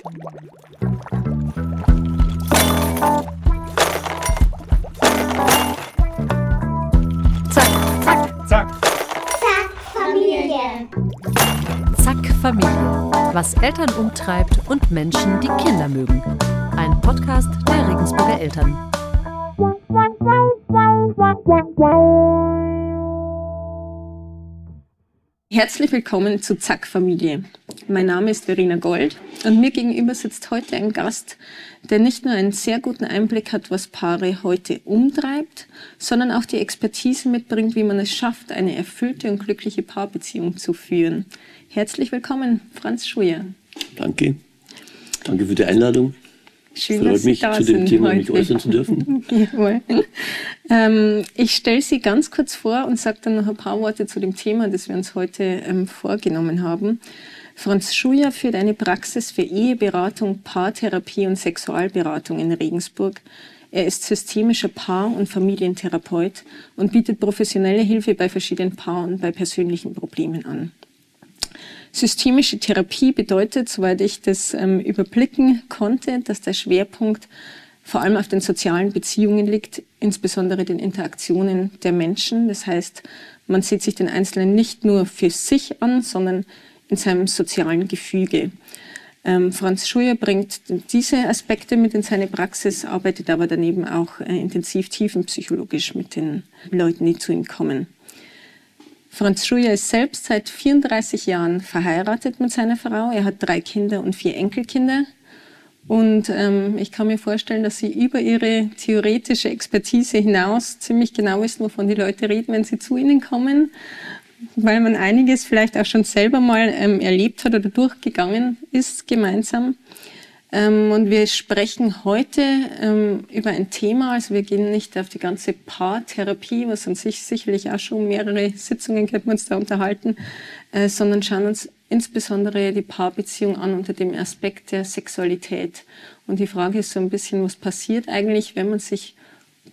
Zack, zack, zack. Zack, Familie. Zack, Familie. Was Eltern umtreibt und Menschen, die Kinder mögen. Ein Podcast der Regensburger Eltern. Herzlich willkommen zu Zack Familie. Mein Name ist Verena Gold und mir gegenüber sitzt heute ein Gast, der nicht nur einen sehr guten Einblick hat, was Paare heute umtreibt, sondern auch die Expertise mitbringt, wie man es schafft, eine erfüllte und glückliche Paarbeziehung zu führen. Herzlich willkommen, Franz Schuyer. Danke. Danke für die Einladung. Schön, Freut dass Sie mich, da zu dem Thema heute. mich äußern zu dürfen. Jawohl. Ähm, ich stelle Sie ganz kurz vor und sage dann noch ein paar Worte zu dem Thema, das wir uns heute ähm, vorgenommen haben. Franz Schuyer führt eine Praxis für Eheberatung, Paartherapie und Sexualberatung in Regensburg. Er ist systemischer Paar- und Familientherapeut und bietet professionelle Hilfe bei verschiedenen Paaren bei persönlichen Problemen an. Systemische Therapie bedeutet, soweit ich das ähm, überblicken konnte, dass der Schwerpunkt vor allem auf den sozialen Beziehungen liegt, insbesondere den Interaktionen der Menschen. Das heißt, man sieht sich den Einzelnen nicht nur für sich an, sondern in seinem sozialen Gefüge. Ähm, Franz Schuyer bringt diese Aspekte mit in seine Praxis, arbeitet aber daneben auch äh, intensiv tiefenpsychologisch mit den Leuten, die zu ihm kommen. Franz Schuyer ist selbst seit 34 Jahren verheiratet mit seiner Frau. Er hat drei Kinder und vier Enkelkinder. Und ähm, ich kann mir vorstellen, dass Sie über Ihre theoretische Expertise hinaus ziemlich genau wissen, wovon die Leute reden, wenn sie zu Ihnen kommen, weil man einiges vielleicht auch schon selber mal ähm, erlebt hat oder durchgegangen ist gemeinsam. Ähm, und wir sprechen heute ähm, über ein Thema, also wir gehen nicht auf die ganze Paartherapie, was an sich sicherlich auch schon mehrere Sitzungen könnten wir uns da unterhalten, äh, sondern schauen uns insbesondere die Paarbeziehung an unter dem Aspekt der Sexualität. Und die Frage ist so ein bisschen, was passiert eigentlich, wenn man sich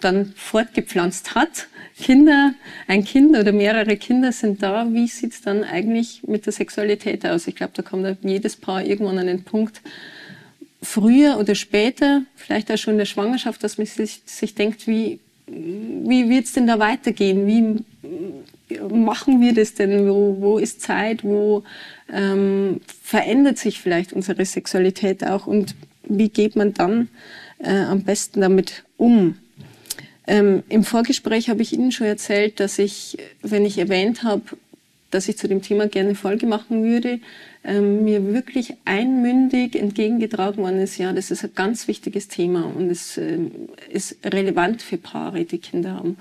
dann fortgepflanzt hat, Kinder, ein Kind oder mehrere Kinder sind da, wie sieht's dann eigentlich mit der Sexualität aus? Ich glaube, da kommt jedes Paar irgendwann an den Punkt, früher oder später, vielleicht auch schon in der Schwangerschaft, dass man sich, sich denkt, wie, wie wird's denn da weitergehen? Wie machen wir das denn? Wo, wo ist Zeit? Wo ähm, verändert sich vielleicht unsere Sexualität auch? Und wie geht man dann äh, am besten damit um? Ähm, Im Vorgespräch habe ich Ihnen schon erzählt, dass ich, wenn ich erwähnt habe, dass ich zu dem Thema gerne eine Folge machen würde, ähm, mir wirklich einmündig entgegengetragen worden ist, ja, das ist ein ganz wichtiges Thema und es ähm, ist relevant für Paare, die Kinder haben.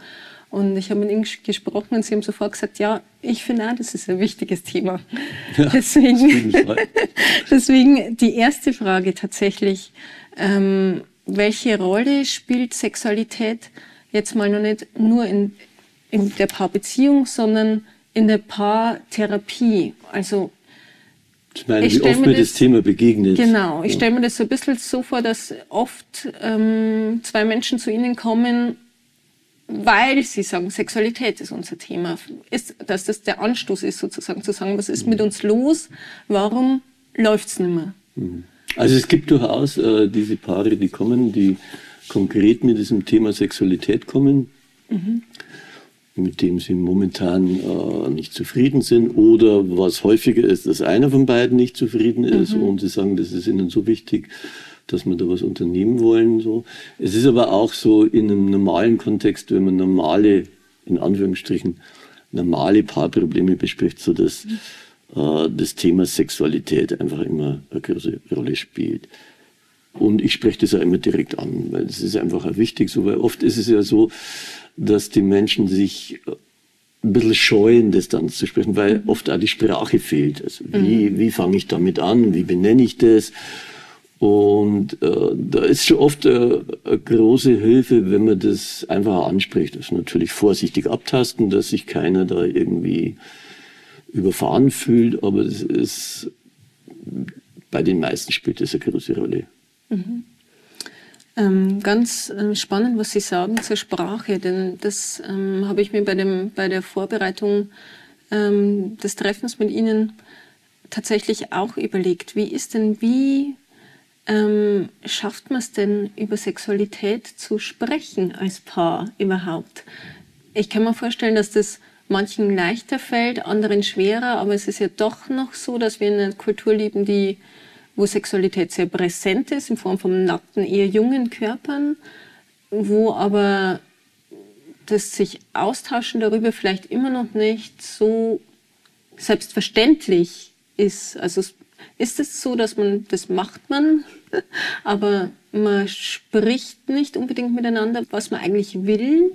Und ich habe mit ihnen gesprochen und sie haben sofort gesagt, ja, ich finde auch, das ist ein wichtiges Thema. Ja, deswegen, deswegen die erste Frage tatsächlich, ähm, welche Rolle spielt Sexualität jetzt mal noch nicht nur in, in der Paarbeziehung, sondern in der Paartherapie? Also Ich meine, Ich wie oft mir das, das- Thema begegnet. Genau, ich Ja. stelle mir das so ein bisschen so vor, dass oft ähm, zwei Menschen zu Ihnen kommen, weil sie sagen, Sexualität ist unser Thema, ist, dass das der Anstoß ist sozusagen zu sagen, was ist mit uns los, warum läuft's nicht mehr? Also es gibt durchaus äh, diese Paare, die kommen, die konkret mit diesem Thema Sexualität kommen, mit dem sie momentan äh, nicht zufrieden sind oder was häufiger ist, dass einer von beiden nicht zufrieden ist und sie sagen, das ist ihnen so wichtig, dass wir da was unternehmen wollen. So. Es ist aber auch so in einem normalen Kontext, wenn man normale, in Anführungsstrichen, normale Paarprobleme bespricht, so dass äh, das Thema Sexualität einfach immer eine große Rolle spielt. Und ich spreche das ja immer direkt an, weil das ist einfach auch wichtig, so, weil oft ist es ja so, dass die Menschen sich ein bisschen scheuen, das dann zu sprechen, weil oft auch die Sprache fehlt. Also wie, wie fange ich damit an? Wie benenne ich das? Und äh, da ist schon oft äh, eine große Hilfe, wenn man das einfach anspricht. Das ist natürlich vorsichtig abtasten, dass sich keiner da irgendwie überfahren fühlt, aber das ist bei den meisten spielt das eine große Rolle. Ähm, ganz ähm, spannend, was Sie sagen zur Sprache, denn das ähm, habe ich mir bei, dem, bei der Vorbereitung ähm, des Treffens mit Ihnen tatsächlich auch überlegt. Wie ist denn, wie ähm, schafft man es denn, über Sexualität zu sprechen als Paar überhaupt? Ich kann mir vorstellen, dass das manchen leichter fällt, anderen schwerer, aber es ist ja doch noch so, dass wir in einer Kultur leben, die, wo Sexualität sehr präsent ist, in Form von nackten, eher jungen Körpern, wo aber das sich austauschen darüber vielleicht immer noch nicht so selbstverständlich ist. Also ist es so, dass man, das macht man, aber man spricht nicht unbedingt miteinander, was man eigentlich will?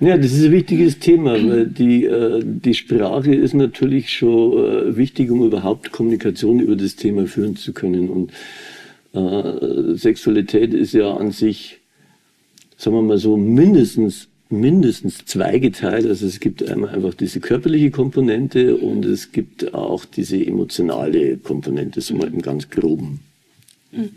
Ja, das ist ein wichtiges Thema, weil die, äh, die Sprache ist natürlich schon äh, wichtig, um überhaupt Kommunikation über das Thema führen zu können. Und äh, Sexualität ist ja an sich, sagen wir mal so, mindestens mindestens zweigeteilt. Also es gibt einmal einfach diese körperliche Komponente und es gibt auch diese emotionale Komponente, so mal im ganz groben. Mhm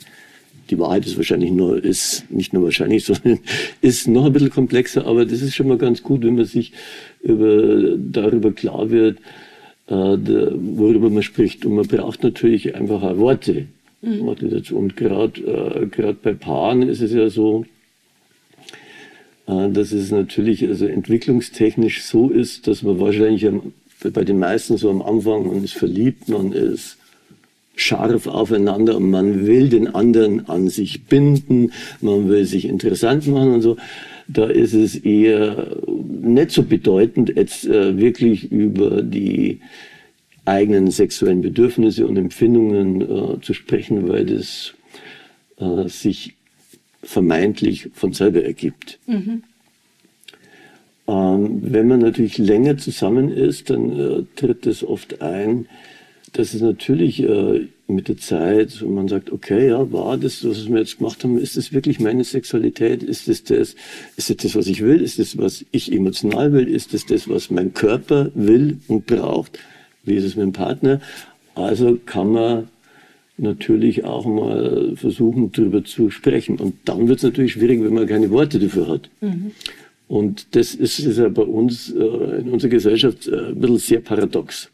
die Wahrheit ist wahrscheinlich nur, ist nicht nur wahrscheinlich, sondern ist noch ein bisschen komplexer, aber das ist schon mal ganz gut, wenn man sich über, darüber klar wird, äh, worüber man spricht. Und man braucht natürlich einfach auch Worte, mhm. Worte dazu. Und gerade äh, bei Paaren ist es ja so, äh, dass es natürlich also entwicklungstechnisch so ist, dass man wahrscheinlich am, bei den meisten so am Anfang, man ist verliebt, man ist scharf aufeinander und man will den anderen an sich binden, man will sich interessant machen und so. Da ist es eher nicht so bedeutend, jetzt äh, wirklich über die eigenen sexuellen Bedürfnisse und Empfindungen äh, zu sprechen, weil das äh, sich vermeintlich von selber ergibt. Mhm. Ähm, wenn man natürlich länger zusammen ist, dann äh, tritt es oft ein, dass es natürlich äh, mit der Zeit, und man sagt, okay, ja, war das, was wir jetzt gemacht haben, ist das wirklich meine Sexualität? Ist das das, ist das, das was ich will? Ist das, was ich emotional will? Ist das das, was mein Körper will und braucht? Wie ist es mit dem Partner? Also kann man natürlich auch mal versuchen, darüber zu sprechen. Und dann wird es natürlich schwierig, wenn man keine Worte dafür hat. Mhm. Und das ist, ist ja bei uns äh, in unserer Gesellschaft äh, ein bisschen sehr paradox.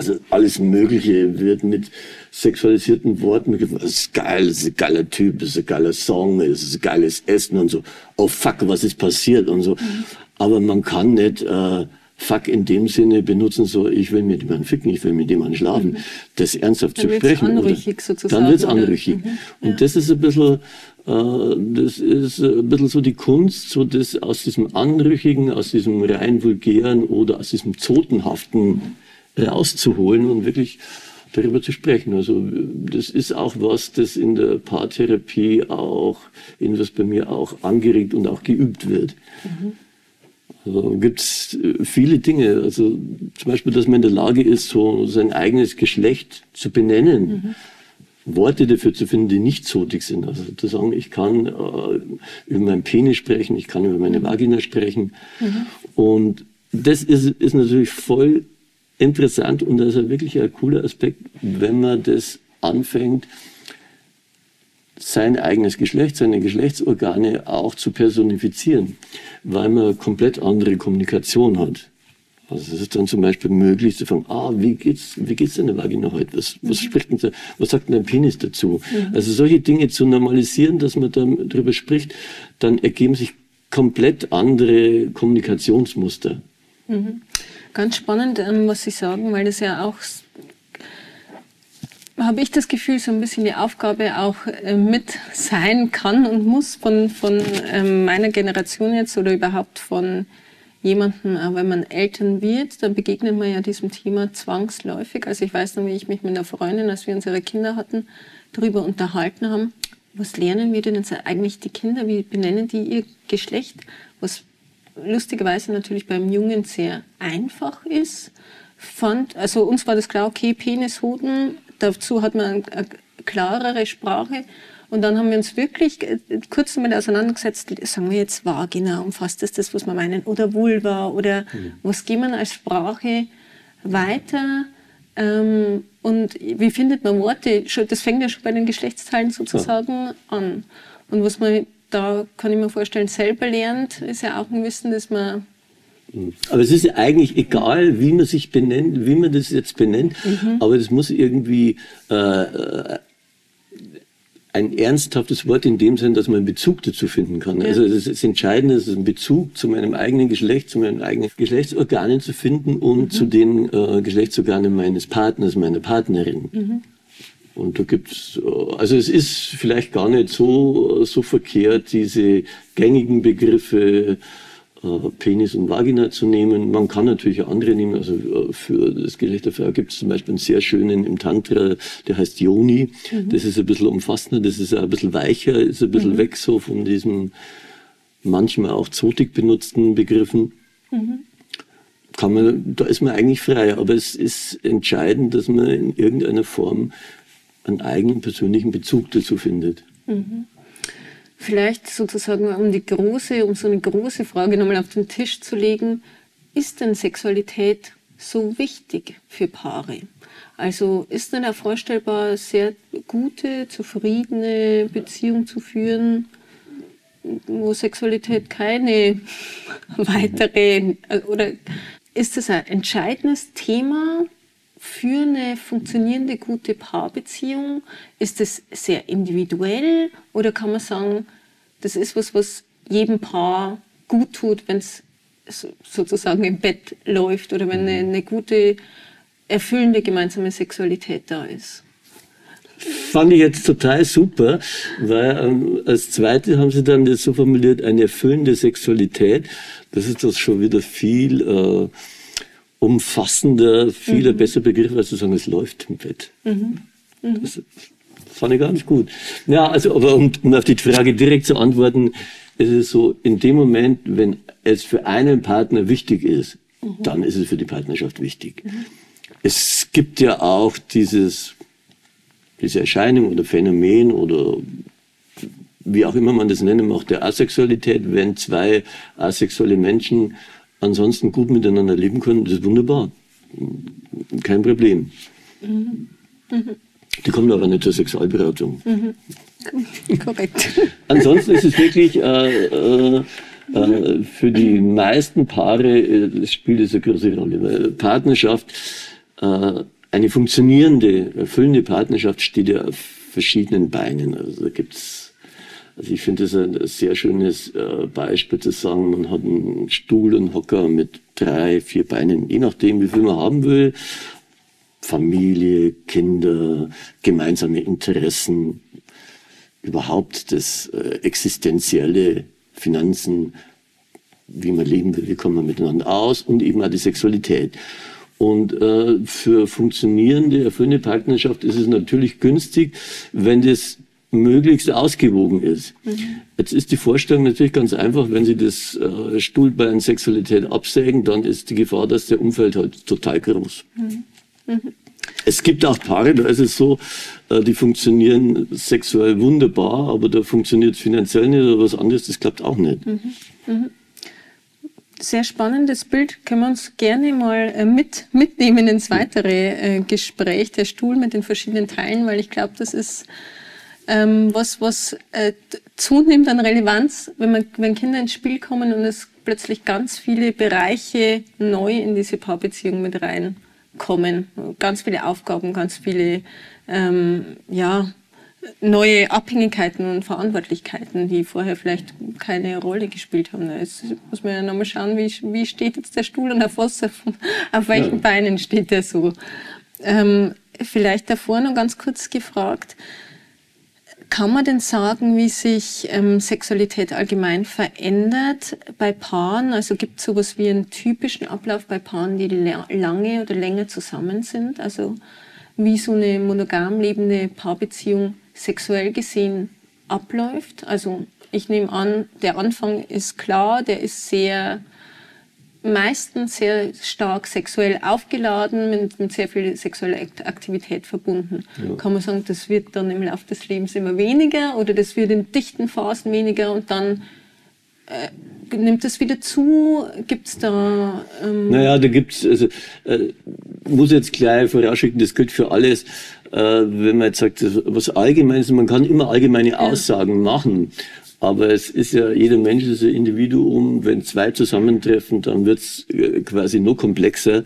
Also alles Mögliche wird mit sexualisierten Worten das ist geil, das ist ein geiler Typ, das ist ein geiler Song, das ist ein geiles Essen und so. Oh fuck, was ist passiert und so. Mhm. Aber man kann nicht äh, fuck in dem Sinne benutzen, so ich will mit jemandem ficken, ich will mit jemandem schlafen. Mhm. Das ernsthaft dann zu sprechen. Anrüchig oder, sozusagen, dann wird's anrüchig. Mhm. Und ja. das ist ein bisschen äh, das ist ein bisschen so die Kunst, so das aus diesem Anrüchigen, aus diesem rein vulgären oder aus diesem zotenhaften rauszuholen und wirklich darüber zu sprechen. Also das ist auch was, das in der Paartherapie auch, in was bei mir auch angeregt und auch geübt wird. Mhm. Also gibt es äh, viele Dinge, also zum Beispiel, dass man in der Lage ist, so sein eigenes Geschlecht zu benennen. Mhm. Worte dafür zu finden, die nicht zotig sind. Also zu sagen, ich kann äh, über meinen Penis sprechen, ich kann über meine mhm. Vagina sprechen. Mhm. Und das ist, ist natürlich voll interessant und das ist wirklich ein cooler Aspekt, wenn man das anfängt, sein eigenes Geschlecht, seine Geschlechtsorgane auch zu personifizieren, weil man komplett andere Kommunikation hat. Also es ist dann zum Beispiel möglich zu fragen, ah, wie geht's, wie geht's denn der Vagina heute? Was, was mhm. spricht denn, was sagt denn dein Penis dazu? Mhm. Also solche Dinge zu normalisieren, dass man dann darüber spricht, dann ergeben sich komplett andere Kommunikationsmuster. Mhm. Ganz spannend, ähm, was Sie sagen, weil das ja auch, habe ich das Gefühl, so ein bisschen die Aufgabe auch äh, mit sein kann und muss von, von ähm, meiner Generation jetzt oder überhaupt von jemandem, wenn man Eltern wird, dann begegnet man ja diesem Thema zwangsläufig. Also ich weiß noch, wie ich mich mit einer Freundin, als wir unsere Kinder hatten, darüber unterhalten haben. Was lernen wir denn jetzt eigentlich die Kinder? Wie benennen die ihr Geschlecht? Was lustigerweise natürlich beim Jungen sehr einfach ist. Fand, also uns war das klar, okay, Penishoden, dazu hat man eine klarere Sprache. Und dann haben wir uns wirklich äh, kurz damit auseinandergesetzt, sagen wir jetzt Vagina, umfasst das das, was wir meinen, oder Vulva, oder mhm. was gehen wir als Sprache weiter? Ähm, und wie findet man Worte? Das fängt ja schon bei den Geschlechtsteilen sozusagen ja. an. Und was man da kann ich mir vorstellen, selber lernt, ist ja auch ein Wissen, dass man aber es ist ja eigentlich egal, wie man sich benennt, wie man das jetzt benennt, mhm. aber das muss irgendwie äh, ernsthaftes Wort in dem Sinn, dass man einen Bezug dazu finden kann. Ja. Also es ist entscheidend, es ist ein Bezug zu meinem eigenen Geschlecht, zu meinen eigenen Geschlechtsorganen zu finden und mhm. zu den äh, Geschlechtsorganen meines Partners, meiner Partnerin. Mhm. Und da gibt's, äh, also es ist vielleicht gar nicht so, so verkehrt, diese gängigen Begriffe äh, Penis und Vagina zu nehmen. Man kann natürlich andere nehmen. Also äh, für das Geschlecht der Frau gibt es zum Beispiel einen sehr schönen im Tantra, der heißt Yoni. Mhm. Das ist ein bisschen umfassender, das ist ein bisschen weicher, ist ein bisschen mhm. weg so von diesen manchmal auch zotig benutzten Begriffen. Mhm. Kann man, da ist man eigentlich frei, aber es ist entscheidend, dass man in irgendeiner Form einen eigenen persönlichen Bezug dazu findet. Mhm. Vielleicht sozusagen, um die große, um so eine große Frage nochmal auf den Tisch zu legen, ist denn Sexualität so wichtig für Paare? Also ist denn auch vorstellbar, sehr gute, zufriedene Beziehung zu führen, wo Sexualität keine weitere oder ist das ein entscheidendes Thema für eine funktionierende, gute Paarbeziehung? Ist das sehr individuell oder kann man sagen, das ist was, was jedem Paar gut tut, wenn es sozusagen im Bett läuft oder wenn eine, eine gute, erfüllende gemeinsame Sexualität da ist? fand ich jetzt total super, weil ähm, als zweite haben sie dann das so formuliert, eine erfüllende Sexualität. Das ist das schon wieder viel äh, umfassender, viel mhm. besser Begriff, als zu sagen, es läuft im Bett. Mhm. Mhm. Das fand ich ganz gut. Ja, also, aber um, um auf die Frage direkt zu antworten, ist es so, in dem Moment, wenn es für einen Partner wichtig ist, mhm. dann ist es für die Partnerschaft wichtig. Mhm. Es gibt ja auch dieses, diese Erscheinung oder Phänomen oder wie auch immer man das nennen mag, der Asexualität, wenn zwei asexuelle Menschen ansonsten gut miteinander leben können, das ist wunderbar. Kein Problem. Mhm. Mhm. Die kommen aber nicht zur Sexualberatung. Mhm. Korrekt. Ansonsten ist es wirklich äh, äh, äh, für die meisten Paare äh, spielt es eine große Rolle. Partnerschaft, äh, eine funktionierende, erfüllende Partnerschaft steht ja auf verschiedenen Beinen. Also da gibt's also ich finde es ein sehr schönes äh, Beispiel zu sagen, man hat einen Stuhl und Hocker mit drei, vier Beinen, je nachdem, wie viel man haben will. Familie, Kinder, gemeinsame Interessen, überhaupt das äh, existenzielle Finanzen, wie man leben will, wie kommt man miteinander aus und eben auch die Sexualität. Und äh, für funktionierende, erfüllende Partnerschaft ist es natürlich günstig, wenn das möglichst ausgewogen ist. Mhm. Jetzt ist die Vorstellung natürlich ganz einfach, wenn Sie das äh, Stuhlbein Sexualität absägen, dann ist die Gefahr, dass der Umfeld halt total groß. Mhm. Mhm. Es gibt auch Paare, da ist es so, äh, die funktionieren sexuell wunderbar, aber da funktioniert es finanziell nicht oder was anderes, das klappt auch nicht. Mhm. Mhm. Sehr spannendes Bild, können wir uns gerne mal äh, mit, mitnehmen ins weitere äh, Gespräch, der Stuhl mit den verschiedenen Teilen, weil ich glaube, das ist ähm, was, was äh, zunimmt an Relevanz, wenn, man, wenn Kinder ins Spiel kommen und es plötzlich ganz viele Bereiche neu in diese Paarbeziehung mit reinkommen. Ganz viele Aufgaben, ganz viele ähm, ja, neue Abhängigkeiten und Verantwortlichkeiten, die vorher vielleicht keine Rolle gespielt haben. Jetzt muss man ja nochmal schauen, wie, wie steht jetzt der Stuhl und auf, was, auf welchen ja. Beinen steht der so. Ähm, vielleicht davor noch ganz kurz gefragt, kann man denn sagen, wie sich ähm, Sexualität allgemein verändert bei Paaren? Also gibt es sowas wie einen typischen Ablauf bei Paaren, die lange oder länger zusammen sind? Also wie so eine monogam lebende Paarbeziehung sexuell gesehen abläuft? Also ich nehme an, der Anfang ist klar, der ist sehr meistens sehr stark sexuell aufgeladen, mit, mit sehr viel sexueller Aktivität verbunden. Ja. Kann man sagen, das wird dann im Laufe des Lebens immer weniger oder das wird in dichten Phasen weniger und dann äh, nimmt das wieder zu? Gibt es da... Ähm naja, da gibt es, also äh, muss jetzt gleich vorausschicken, das gilt für alles. Äh, wenn man jetzt sagt, was Allgemeines, man kann immer allgemeine Aussagen machen. Aber es ist ja, jeder Mensch ist ein Individuum. Wenn zwei zusammentreffen, dann wird's äh, quasi noch komplexer.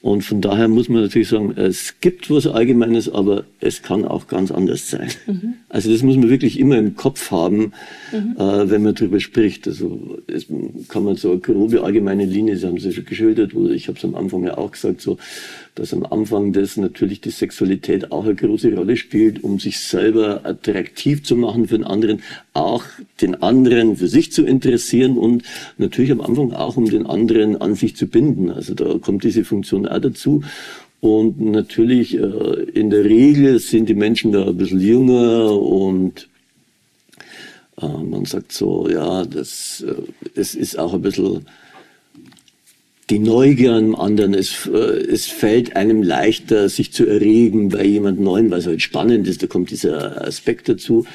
Und von daher muss man natürlich sagen, es gibt was Allgemeines, aber es kann auch ganz anders sein. Mhm. Also das muss man wirklich immer im Kopf haben, mhm. äh, wenn man darüber spricht. Also es kann man so eine grobe allgemeine Linie, das haben Sie schon geschildert, oder ich habe es am Anfang ja auch gesagt, so dass am Anfang das natürlich die Sexualität auch eine große Rolle spielt, um sich selber attraktiv zu machen für den anderen, auch den anderen für sich zu interessieren und natürlich am Anfang auch, um den anderen an sich zu binden. Also da kommt diese Funktion auch dazu. Und natürlich, äh, in der Regel sind die Menschen da ein bisschen jünger und äh, man sagt so, ja, das, äh, das ist auch ein bisschen die Neugier am anderen, es, äh, es fällt einem leichter, sich zu erregen bei jemand Neuen, weil es halt spannend ist, da kommt dieser Aspekt dazu.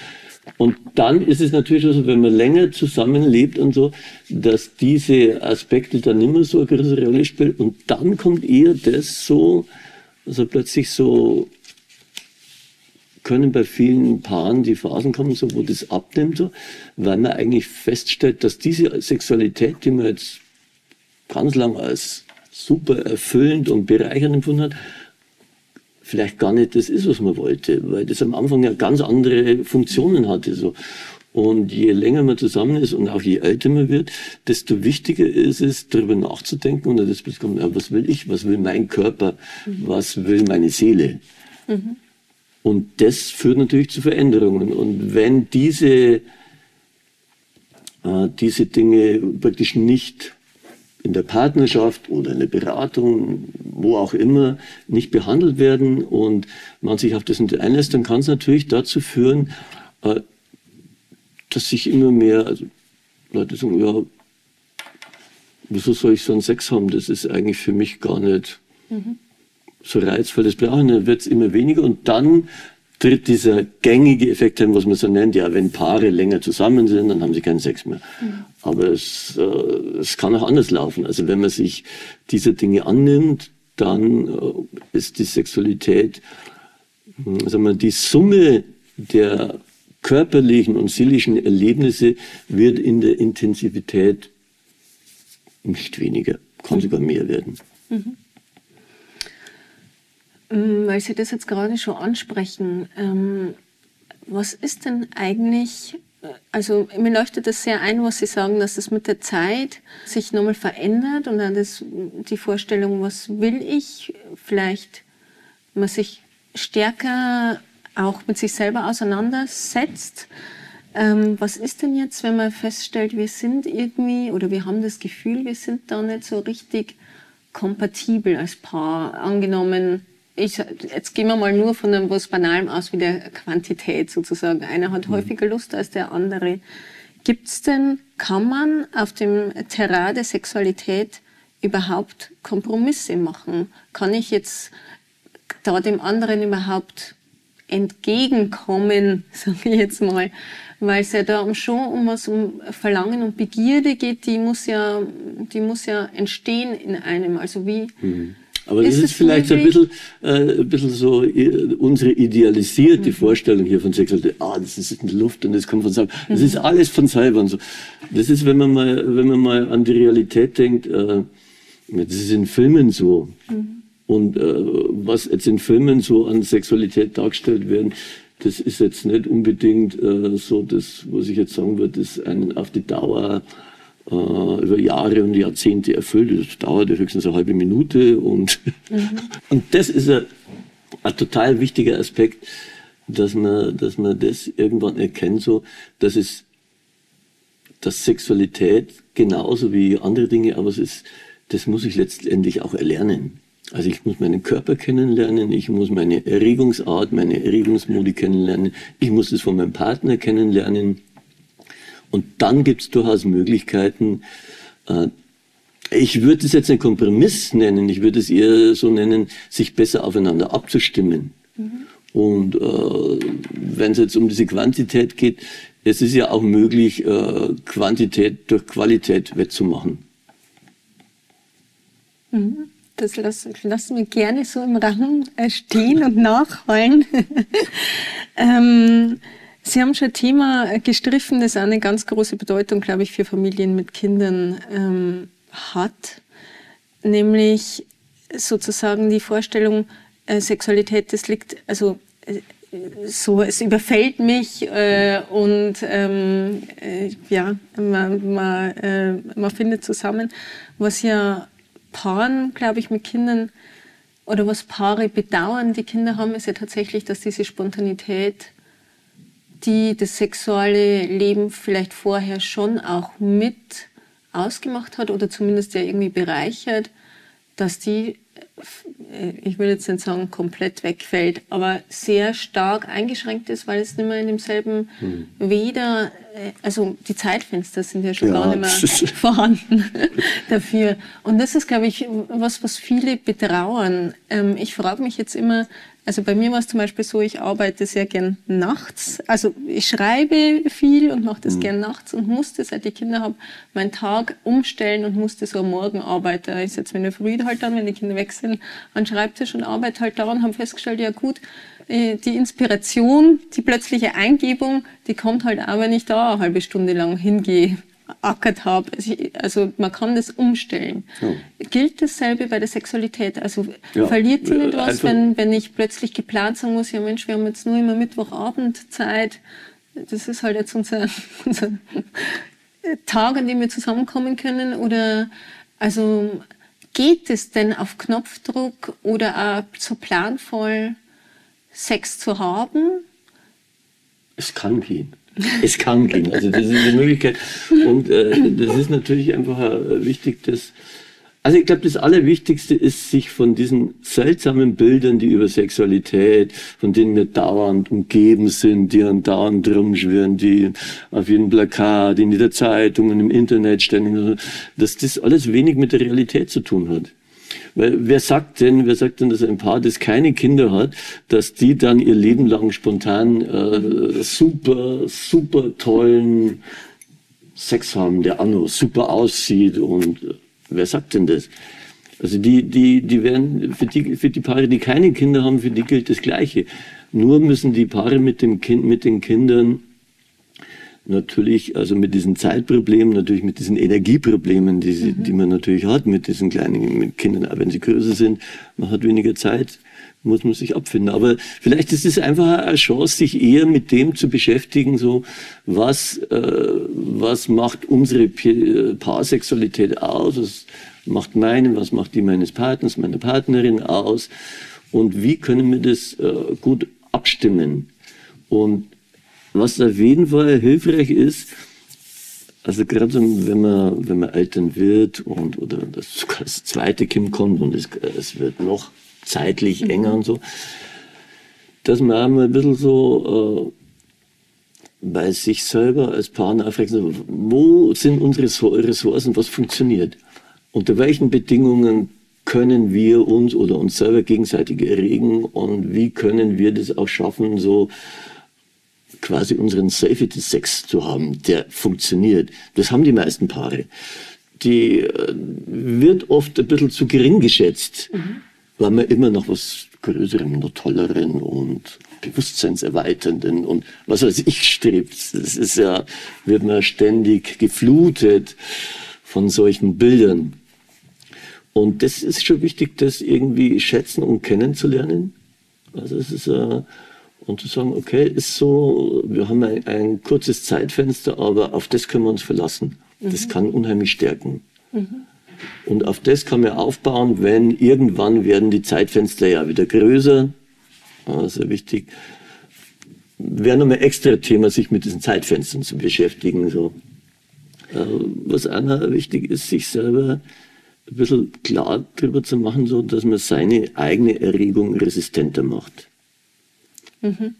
Und dann ist es natürlich so, wenn man länger zusammenlebt und so, dass diese Aspekte dann immer so eine größere Rolle spielen. Und dann kommt eher das so, also plötzlich so, können bei vielen Paaren die Phasen kommen, so, wo das abnimmt, so, weil man eigentlich feststellt, dass diese Sexualität, die man jetzt ganz lang als super erfüllend und bereichernd empfunden hat, vielleicht gar nicht das ist, was man wollte, weil das am Anfang ja ganz andere Funktionen hatte. So. Und je länger man zusammen ist und auch je älter man wird, desto wichtiger ist es, darüber nachzudenken und das bekommt, was will ich, was will mein Körper, mhm. was will meine Seele. Mhm. Und das führt natürlich zu Veränderungen. Und wenn diese, äh, diese Dinge praktisch nicht in der Partnerschaft oder in der Beratung, wo auch immer, nicht behandelt werden und man sich auf das nicht einlässt, dann kann es natürlich dazu führen, äh, dass sich immer mehr also Leute sagen, ja, wieso soll ich so einen Sex haben? Das ist eigentlich für mich gar nicht mhm. so reizvoll. Das brauche ich nicht. Dann wird es immer weniger und dann tritt dieser gängige Effekt ein, was man so nennt, ja, wenn Paare länger zusammen sind, dann haben sie keinen Sex mehr. Mhm. Aber es, äh, es kann auch anders laufen. Also wenn man sich dieser Dinge annimmt, dann äh, ist die Sexualität, äh, sagen wir, die Summe der körperlichen und seelischen Erlebnisse wird in der Intensivität nicht weniger, kann sogar mehr werden. Mhm. Mm, weil Sie das jetzt gerade schon ansprechen, ähm, was ist denn eigentlich, äh, also mir leuchtet das sehr ein, was Sie sagen, dass das mit der Zeit sich nochmal verändert und dann das, die Vorstellung, was will ich, vielleicht man sich stärker auch mit sich selber auseinandersetzt. Ähm, was ist denn jetzt, wenn man feststellt, wir sind irgendwie oder wir haben das Gefühl, wir sind da nicht so richtig kompatibel als Paar? Angenommen, ich, jetzt gehen wir mal nur von einem was Banalem aus wie der Quantität sozusagen. Einer hat mhm. häufiger Lust als der andere. Gibt's denn, kann man auf dem Terrain der Sexualität überhaupt Kompromisse machen? Kann ich jetzt da dem anderen überhaupt entgegenkommen, sage ich jetzt mal, weil es ja da schon um was um Verlangen und Begierde geht, die muss ja, die muss ja entstehen in einem. Also wie, mhm. Aber ist das ist vielleicht so ein bisschen, äh, ein bisschen so äh, unsere idealisierte mhm. Vorstellung hier von Sexualität. Ah, das ist in der Luft und das kommt von selber. Das mhm. ist alles von selber und so. Das ist, wenn man mal, wenn man mal an die Realität denkt, äh, das ist in Filmen so. Mhm. Und äh, was jetzt in Filmen so an Sexualität dargestellt werden, das ist jetzt nicht unbedingt äh, so das, was ich jetzt sagen würde, das einen auf die Dauer äh, über Jahre und Jahrzehnte erfüllt. Das dauerte höchstens eine halbe Minute. Und, mhm. und das ist ein, ein total wichtiger Aspekt, dass man, dass man das irgendwann erkennt, so, dass es, dass Sexualität genauso wie andere Dinge, aber es ist, das muss ich letztendlich auch erlernen. Also ich muss meinen Körper kennenlernen, ich muss meine Erregungsart, meine Erregungsmodi kennenlernen, ich muss es von meinem Partner kennenlernen. Und dann gibt es durchaus Möglichkeiten, äh, ich würde es jetzt einen Kompromiss nennen, ich würde es eher so nennen, sich besser aufeinander abzustimmen. Mhm. Und äh, wenn es jetzt um diese Quantität geht, es ist ja auch möglich, äh, Quantität durch Qualität wettzumachen. Mhm. Das lassen, lassen wir gerne so im Rahmen äh, stehen und nachholen. ähm, Sie haben schon ein Thema gestriffen, das eine ganz große Bedeutung, glaube ich, für Familien mit Kindern ähm, hat, nämlich sozusagen die Vorstellung, äh, Sexualität, das liegt, also äh, so, es überfällt mich äh, und ähm, äh, ja, man, man, äh, man findet zusammen, was ja Paaren, glaube ich, mit Kindern oder was Paare bedauern, die Kinder haben, ist ja tatsächlich, dass diese Spontanität, die das sexuelle Leben vielleicht vorher schon auch mit ausgemacht hat oder zumindest ja irgendwie bereichert, dass die ich will jetzt nicht sagen komplett wegfällt, aber sehr stark eingeschränkt ist, weil es nicht mehr in demselben hm. Weder, äh, also die Zeitfenster sind ja schon ja, gar nicht mehr vorhanden dafür. Und das ist, glaube ich, was, was viele betrauern. Ähm, ich frage mich jetzt immer, also bei mir war es zum Beispiel so, ich arbeite sehr gern nachts. Also ich schreibe viel und mache das mhm. gern nachts und musste, seit ich Kinder habe, meinen Tag umstellen und musste so am Morgen arbeiten. Ich setze mich in der Früh halt dann, wenn die Kinder weg sind, an den Schreibtisch und arbeite halt daran, habe festgestellt, ja gut, äh, die Inspiration, die plötzliche Eingebung, die kommt halt auch, wenn ich da eine halbe Stunde lang hingehe ackert habe. Also man kann das umstellen. Ja. Gilt dasselbe bei der Sexualität? Also ja. verliert sie nicht was, wenn, wenn ich plötzlich geplant sagen muss, ja Mensch, wir haben jetzt nur immer Mittwochabend Zeit. Das ist halt jetzt unser, unser Tag, an dem wir zusammenkommen können. Oder also geht es denn auf Knopfdruck oder auch so planvoll Sex zu haben? Es kann gehen. Es kann gehen. Also das ist eine Möglichkeit. Und äh, das ist natürlich einfach äh, wichtig, dass also ich glaube, das Allerwichtigste ist, sich von diesen seltsamen Bildern, die über Sexualität, von denen wir dauernd umgeben sind, die dauernd rumschwirren, die auf jedem Plakat, in jeder Zeitung und im Internet ständig, dass das alles wenig mit der Realität zu tun hat. Weil wer sagt denn, wer sagt denn, dass ein Paar, das keine Kinder hat, dass die dann ihr Leben lang spontan äh, super, super tollen Sex haben, der auch noch super aussieht und äh, wer sagt denn das? Also die, die, die werden, für die, für die Paare, die keine Kinder haben, für die gilt das Gleiche. Nur müssen die Paare mit dem Kind, mit den Kindern natürlich, also mit diesen Zeitproblemen, natürlich mit diesen Energieproblemen, die, sie, mhm. die man natürlich hat mit diesen kleinen mit Kindern, auch wenn sie größer sind, man hat weniger Zeit, muss man sich abfinden. Aber vielleicht ist es einfach eine Chance, sich eher mit dem zu beschäftigen, so was, äh, was macht unsere Paarsexualität aus, was macht meine, was macht die meines Partners, meiner Partnerin aus und wie können wir das äh, gut abstimmen. Und was auf jeden Fall hilfreich ist, also gerade wenn man, wenn man Eltern wird und oder das, das zweite Kind kommt und es, es wird noch zeitlich mhm. enger und so, dass man ein bisschen so äh, bei sich selber als Paar nachfragt, wo sind unsere Ressourcen, was funktioniert? Unter welchen Bedingungen können wir uns oder uns selber gegenseitig erregen und wie können wir das auch schaffen, so quasi unseren Safety-Sex zu haben, der funktioniert. Das haben die meisten Paare. Die äh, wird oft ein bisschen zu gering geschätzt, mhm. Weil man immer noch was Größerem, noch Tolleren und Bewusstseinserweiternden und was weiß ich strebt. Das ist ja, wird man ständig geflutet von solchen Bildern. Und das ist schon wichtig, das irgendwie schätzen und kennenzulernen. Also es ist äh, und zu sagen, okay, ist so, wir haben ein, ein kurzes Zeitfenster, aber auf das können wir uns verlassen. Mhm. Das kann unheimlich stärken. Mhm. Und auf das kann man aufbauen, wenn irgendwann werden die Zeitfenster ja wieder größer. Also wichtig. Wäre nochmal extra Thema, sich mit diesen Zeitfenstern zu beschäftigen. So. Äh, was auch wichtig ist, sich selber ein bisschen klar darüber zu machen, so, dass man seine eigene Erregung resistenter macht. Mhm.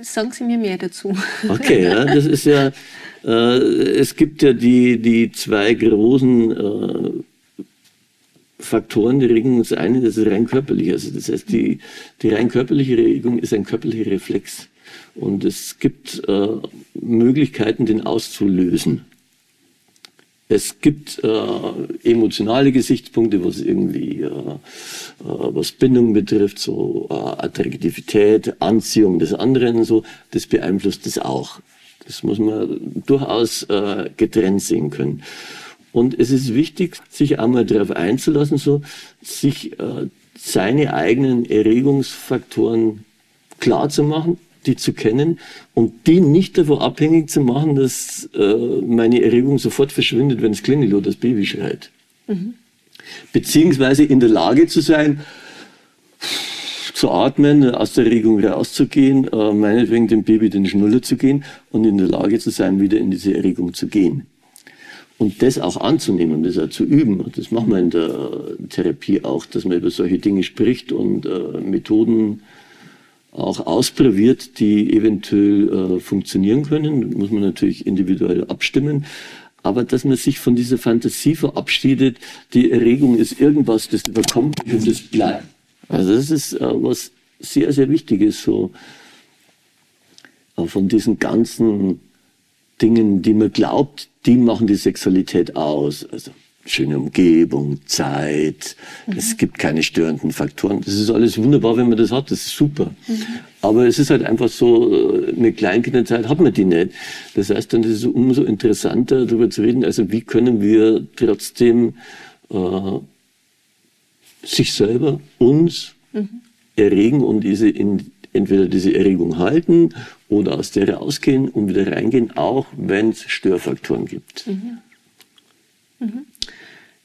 Sagen Sie mir mehr dazu. Okay, ja, das ist ja, es gibt ja die, die zwei großen äh, Faktoren der Regung. Das eine, das ist rein körperlich. Also das heißt, die, die rein körperliche Regung ist ein körperlicher Reflex. Und es gibt äh, Möglichkeiten, den auszulösen. Es gibt äh, emotionale Gesichtspunkte, was irgendwie, äh, äh, was Bindung betrifft, so äh, Attraktivität, Anziehung des anderen, so, das beeinflusst das auch. Das muss man durchaus äh, getrennt sehen können. Und es ist wichtig, sich einmal darauf einzulassen, so sich äh, seine eigenen Erregungsfaktoren klar zu machen, die zu kennen und die nicht davon abhängig zu machen, dass äh, meine Erregung sofort verschwindet, wenn es klingelt oder das Baby schreit. Mhm. Beziehungsweise in der Lage zu sein, zu atmen, aus der Erregung rauszugehen, äh, meinetwegen dem Baby den Schnuller zu gehen und in der Lage zu sein, wieder in diese Erregung zu gehen. Und das auch anzunehmen, das auch zu üben. Das machen wir in der Therapie auch, dass man über solche Dinge spricht und äh, Methoden auch ausprobiert, die eventuell äh, funktionieren können. Das muss man natürlich individuell abstimmen. Aber dass man sich von dieser Fantasie verabschiedet, die Erregung ist irgendwas, das überkommt und das bleibt. Also das ist äh, was sehr, sehr Wichtiges, so äh, von diesen ganzen Dingen, die man glaubt, die machen die Sexualität aus. Also schöne Umgebung, Zeit, mhm. es gibt keine störenden Faktoren. Das ist alles wunderbar, wenn man das hat, das ist super. Mhm. Aber es ist halt einfach so, äh, eine Kleinkinderzeit hat man die nicht. Das heißt, dann ist es umso interessanter, darüber zu reden, also wie können wir trotzdem äh, sich selber, uns mhm. erregen und diese in, entweder diese Erregung halten oder aus der rausgehen und wieder reingehen, auch wenn es Störfaktoren gibt. Mhm. Mhm.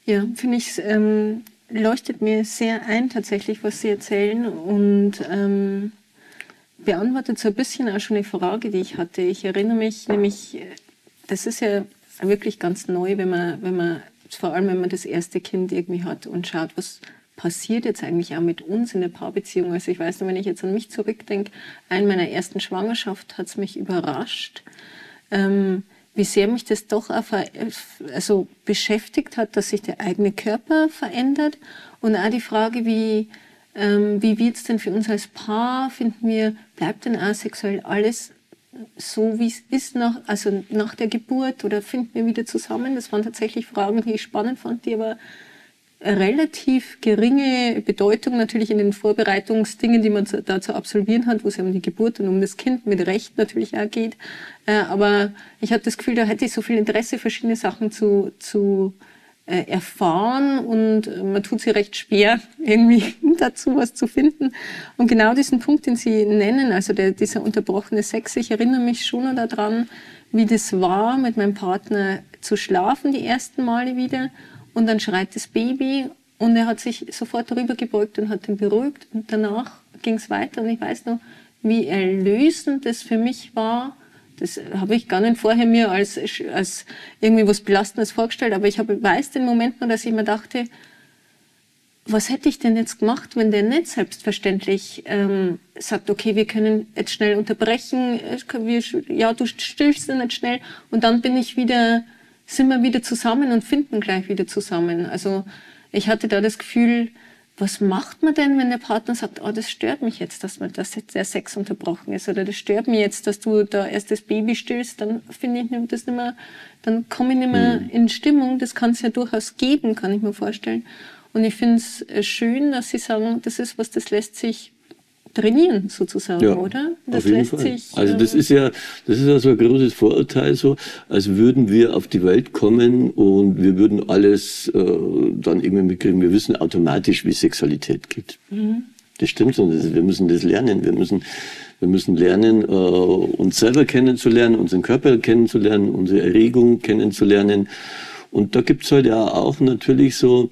Ja, finde ich, ähm, leuchtet mir sehr ein tatsächlich, was Sie erzählen und ähm, beantwortet so ein bisschen auch schon eine Frage, die ich hatte. Ich erinnere mich nämlich, das ist ja wirklich ganz neu, wenn man, wenn man, vor allem wenn man das erste Kind irgendwie hat und schaut, was passiert jetzt eigentlich auch mit uns in der Paarbeziehung. Also ich weiß noch, wenn ich jetzt an mich zurückdenke, in meiner ersten Schwangerschaft hat es mich überrascht. Ähm, wie sehr mich das doch also beschäftigt hat, dass sich der eigene Körper verändert und auch die Frage, wie, ähm, wie wird es denn für uns als Paar, finden wir, bleibt denn auch sexuell alles so, wie es ist, nach, also nach der Geburt oder finden wir wieder zusammen? Das waren tatsächlich Fragen, die ich spannend fand, die aber relativ geringe Bedeutung natürlich in den Vorbereitungsdingen, die man da zu absolvieren hat, wo es ja um die Geburt und um das Kind mit Recht natürlich auch geht. Äh, aber ich hatte das Gefühl, da hätte ich so viel Interesse, verschiedene Sachen zu, zu äh, erfahren und äh, man tut sich recht schwer, irgendwie dazu was zu finden. Und genau diesen Punkt, den Sie nennen, also der, dieser unterbrochene Sex, ich erinnere mich schon daran, wie das war, mit meinem Partner zu schlafen die ersten Male wieder und dann schreit das Baby und er hat sich sofort darüber gebeugt und hat ihn beruhigt. Und danach ging es weiter. Und ich weiß noch, wie erlösend das für mich war. Das habe ich gar nicht vorher mir als, als irgendwie was Belastendes vorgestellt. Aber ich habe, weiß den Moment nur, dass ich mir dachte, was hätte ich denn jetzt gemacht, wenn der nicht selbstverständlich ähm, sagt, okay, wir können jetzt schnell unterbrechen, wir, ja, du stillst nicht schnell und dann bin ich wieder sind wir wieder zusammen und finden gleich wieder zusammen. Also ich hatte da das Gefühl, was macht man denn, wenn der Partner sagt, oh, das stört mich jetzt, dass, man, dass der Sex unterbrochen ist oder das stört mich jetzt, dass du da erst das Baby stillst, dann finde ich das nicht mehr, dann komme ich nicht mehr mhm. in Stimmung. Das kann es ja durchaus geben, kann ich mir vorstellen. Und ich finde es äh, schön, dass Sie sagen, das ist was, das lässt sich trainieren sozusagen, ja, oder? Das auf jeden Fall. Sich, also das ist ja, das ist ja so ein großes Vorurteil so, als würden wir auf die Welt kommen und wir würden alles äh, dann irgendwie mitkriegen. Wir wissen automatisch, wie Sexualität geht. Mhm. Das stimmt so. Wir müssen das lernen. Wir müssen, wir müssen lernen, äh, uns selber kennenzulernen, unseren Körper kennenzulernen, unsere Erregung kennenzulernen. Und da gibt's halt ja auch natürlich so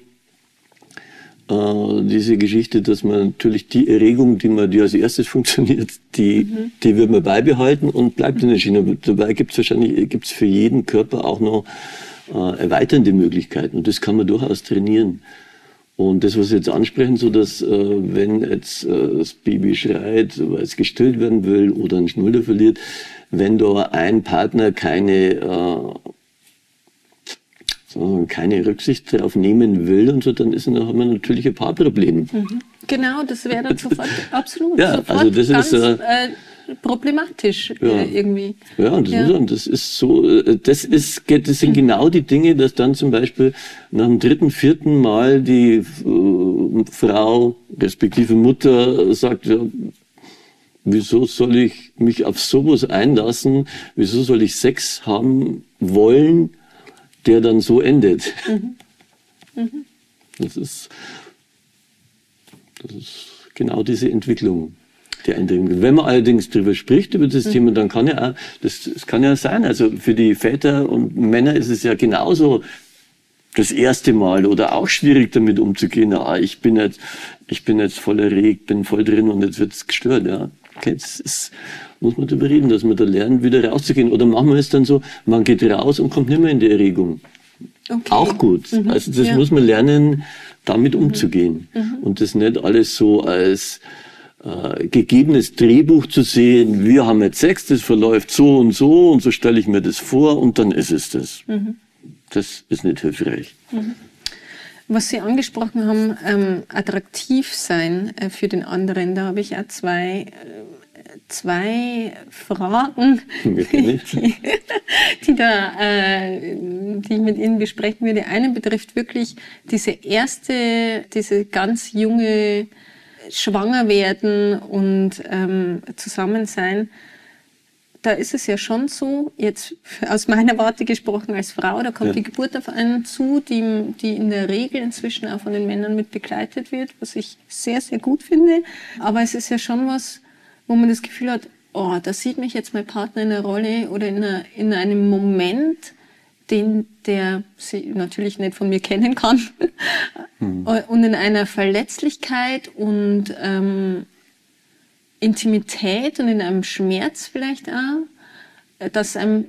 äh, diese Geschichte, dass man natürlich die Erregung, die man, die als erstes funktioniert, die, mhm. die wird man beibehalten und bleibt in der Schiene. Dabei gibt es wahrscheinlich, gibt es für jeden Körper auch noch äh, erweiternde Möglichkeiten und das kann man durchaus trainieren. Und das, was Sie jetzt ansprechen, so dass äh, wenn jetzt äh, das Baby schreit, weil es gestillt werden will oder einen Schnuller verliert, wenn da ein Partner keine äh, keine Rücksicht darauf nehmen will und so, dann ist, dann hat man natürlich ein paar Probleme. Mhm. Genau, das wäre dann sofort absolut ja, sofort also das ganz, ist, äh, problematisch äh, ja. irgendwie. Ja, das, ja. Ist, das ist so, äh, das ist, das sind genau die Dinge, dass dann zum Beispiel nach dem dritten, vierten Mal die äh, Frau, respektive Mutter sagt, ja, wieso soll ich mich auf sowas einlassen? Wieso soll ich Sex haben wollen? Der dann so endet. Das, ist, das ist genau diese Entwicklung. Die Änderung. Wenn man allerdings darüber spricht, über das Thema, dann kann ja auch, das, das kann ja sein, also für die Väter und Männer ist es ja genauso das erste Mal oder auch schwierig damit umzugehen. Ah, ich bin jetzt, ich bin jetzt voll erregt, bin voll drin und jetzt wird's gestört. Ja, okay, das ist, muss man darüber reden, dass man da lernt, wieder rauszugehen. Oder machen wir es dann so, man geht raus und kommt nicht mehr in die Erregung. Okay. Auch gut. Mhm. Also das Ja. muss man lernen, damit umzugehen. Und das nicht alles so als äh, gegebenes Drehbuch zu sehen, wir haben jetzt Sex, das verläuft so und so und so stelle ich mir das vor und dann ist es das. Das ist nicht hilfreich. Was Sie angesprochen haben, ähm, attraktiv sein äh, für den anderen, da habe ich auch zwei, äh, zwei Fragen, die, da, äh, die ich mit Ihnen besprechen würde. Eine betrifft wirklich diese erste, diese ganz junge Schwanger werden und ähm, zusammen sein da ist es ja schon so, jetzt aus meiner Warte gesprochen als Frau, da kommt Ja. die Geburt auf einen zu, die, die in der Regel inzwischen auch von den Männern mit begleitet wird, was ich sehr, sehr gut finde. Aber es ist ja schon was, wo man das Gefühl hat, oh, da sieht mich jetzt mein Partner in einer Rolle oder in, einer, in einem Moment, den der sie natürlich nicht von mir kennen kann. Und in einer Verletzlichkeit und ähm, Intimität und in einem Schmerz vielleicht auch, dass einem,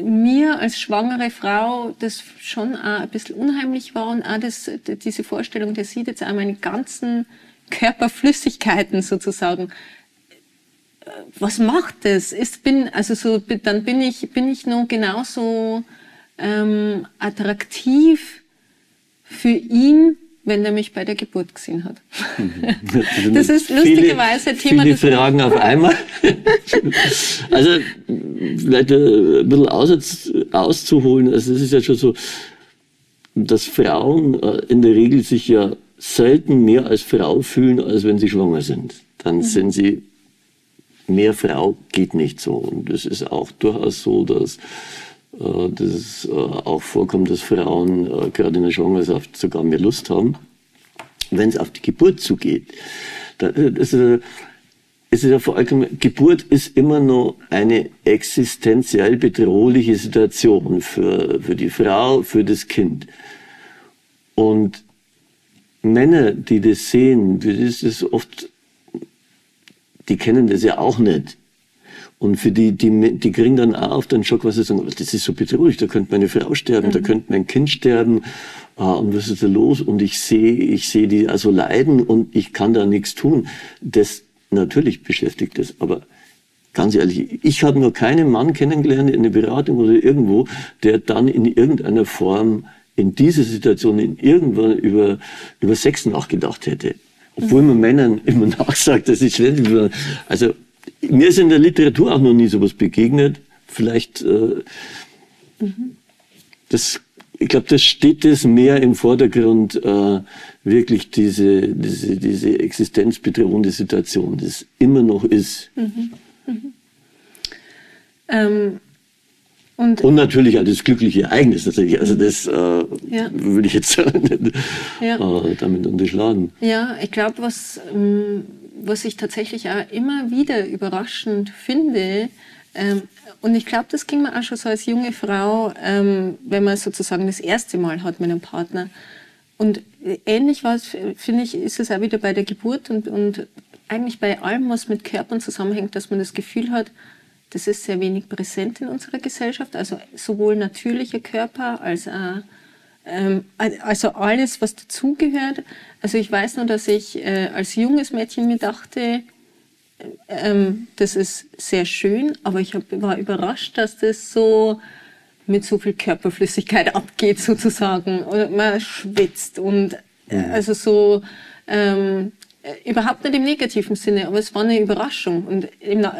mir als schwangere Frau das schon auch ein bisschen unheimlich war und auch das, diese Vorstellung, der sieht jetzt auch meine ganzen Körperflüssigkeiten sozusagen. Was macht das? Ist, bin, also so, dann bin ich, bin ich noch genauso ähm, attraktiv für ihn, wenn er mich bei der Geburt gesehen hat. Das ist lustigerweise Thema viele Fragen auf einmal. also vielleicht äh, ein bisschen aus, auszuholen. Also es ist ja schon so, dass Frauen äh, in der Regel sich ja selten mehr als Frau fühlen, als wenn sie schwanger sind. Dann sind sie mehr Frau geht nicht so. Und es ist auch durchaus so, dass äh, das äh, auch vorkommt, dass Frauen äh, gerade in der Schwangerschaft sogar mehr Lust haben, wenn es auf die Geburt zugeht. Da, das ist, äh, es ist ja vor allem, Geburt ist immer noch eine existenziell bedrohliche Situation für, für die Frau, für das Kind. Und Männer, die das sehen, die ist oft, die kennen das ja auch nicht. Und für die, die, die kriegen dann auch auf den Schock, was sie sagen, das ist so bedrohlich, da könnte meine Frau sterben, da könnte mein Kind sterben, ah, und was ist da los? Und ich sehe, ich sehe die also leiden und ich kann da nichts tun. Das natürlich beschäftigt das, aber ganz ehrlich, ich habe nur keinen Mann kennengelernt in der Beratung oder irgendwo, der dann in irgendeiner Form in dieser Situation in irgendwann über, über Sex nachgedacht hätte. Obwohl man Männern immer nachsagt, das ist schlecht. Also, mir ist in der Literatur auch noch nie sowas begegnet. Vielleicht, äh, das, ich glaube, das steht das mehr im Vordergrund, äh, wirklich diese, diese, diese existenzbedrohende Situation, das immer noch ist. Ähm, und Und natürlich auch das glückliche Ereignis natürlich. Also das äh, Ja. würde ich jetzt Ja. äh, damit unterschlagen. Ja, ich glaube, was, ähm, was ich tatsächlich auch immer wieder überraschend finde, ähm, und ich glaube, das ging mir auch schon so als junge Frau, ähm, wenn man sozusagen das erste Mal hat mit einem Partner. Und äh, ähnlich war es, finde ich, ist es auch wieder bei der Geburt und, und eigentlich bei allem, was mit Körpern zusammenhängt, dass man das Gefühl hat, das ist sehr wenig präsent in unserer Gesellschaft. Also sowohl natürlicher Körper als auch ähm, also alles, was dazugehört. Also ich weiß nur, dass ich äh, als junges Mädchen mir dachte, ähm, das ist sehr schön, aber ich war überrascht, dass das so mit so viel Körperflüssigkeit abgeht sozusagen. Und man schwitzt und äh, also so ähm, äh, überhaupt nicht im negativen Sinne, aber es war eine Überraschung. Und,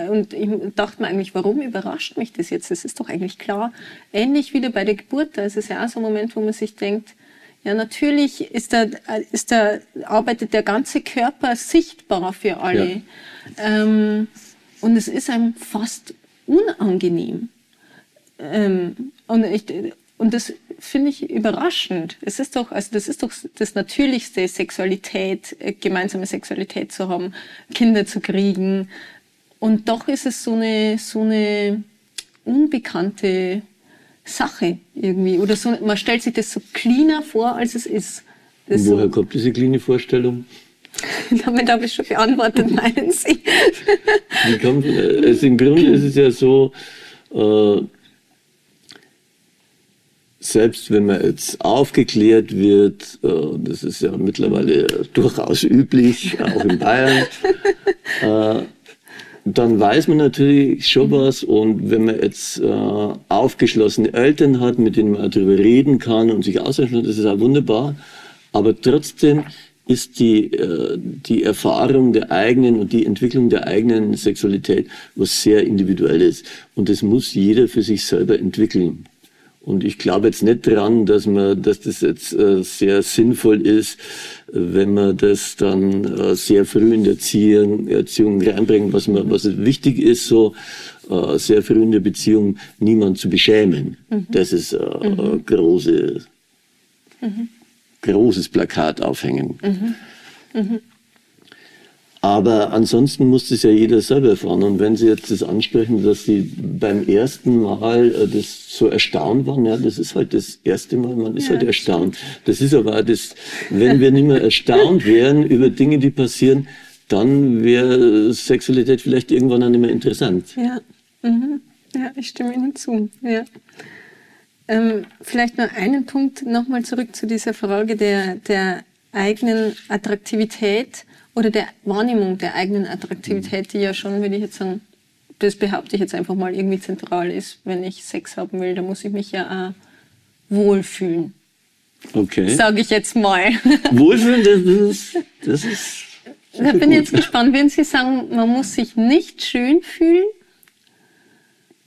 und ich dachte mir eigentlich, warum überrascht mich das jetzt? Das ist doch eigentlich klar. Ähnlich wie bei der Geburt, da ist es ja auch so ein Moment, wo man sich denkt, ja, natürlich ist da, ist da, arbeitet der ganze Körper sichtbar für alle. Ähm, und es ist einem fast unangenehm. Ähm, und, ich, und das finde ich überraschend. Es ist doch, also das ist doch das Natürlichste, Sexualität, äh, gemeinsame Sexualität zu haben, Kinder zu kriegen. Und doch ist es so eine, so eine unbekannte Sache irgendwie. Oder so, man stellt sich das so cleaner vor, als es ist. Das woher so, kommt diese cleane Vorstellung? Damit habe ich schon beantwortet, meinen Sie. Wie kommt, also Im Grunde ist es ja so, äh, selbst wenn man jetzt aufgeklärt wird, äh, das ist ja mittlerweile durchaus üblich, auch in Bayern, äh, dann weiß man natürlich schon was und wenn man jetzt äh, aufgeschlossene Eltern hat, mit denen man darüber reden kann und sich austauschen kann, das ist auch wunderbar. Aber trotzdem ist die, äh, die Erfahrung der eigenen und die Entwicklung der eigenen Sexualität was sehr individuelles. Und das muss jeder für sich selber entwickeln. Und ich glaube jetzt nicht dran, dass man, dass das jetzt äh, sehr sinnvoll ist, wenn man das dann äh, sehr früh in der Erziehung, Erziehung reinbringt, was man, was wichtig ist, so äh, sehr früh in der Beziehung niemand zu beschämen. Mhm. Das ist äh, mhm. große, mhm. großes Plakat aufhängen. Aber ansonsten muss das ja jeder selber erfahren. Und wenn Sie jetzt das ansprechen, dass Sie beim ersten Mal äh, das so erstaunt waren, ja, das ist halt das erste Mal, man ist ja, halt erstaunt. Das ist aber das, wenn wir nicht mehr erstaunt wären über Dinge, die passieren, dann wäre Sexualität vielleicht irgendwann auch nicht mehr interessant. Ja, mhm. ja ich stimme Ihnen zu. Ja. Ähm, vielleicht nur einen Punkt nochmal zurück zu dieser Frage der, der eigenen Attraktivität oder der Wahrnehmung der eigenen Attraktivität, die ja schon, würde ich jetzt sagen, das behaupte ich jetzt einfach mal, irgendwie zentral ist. Wenn ich Sex haben will, dann muss ich mich ja auch wohlfühlen. Okay. Sage ich jetzt mal. Wohlfühlen, das ist. Das ist da bin ich jetzt gespannt, wenn Sie sagen, man muss sich nicht schön fühlen,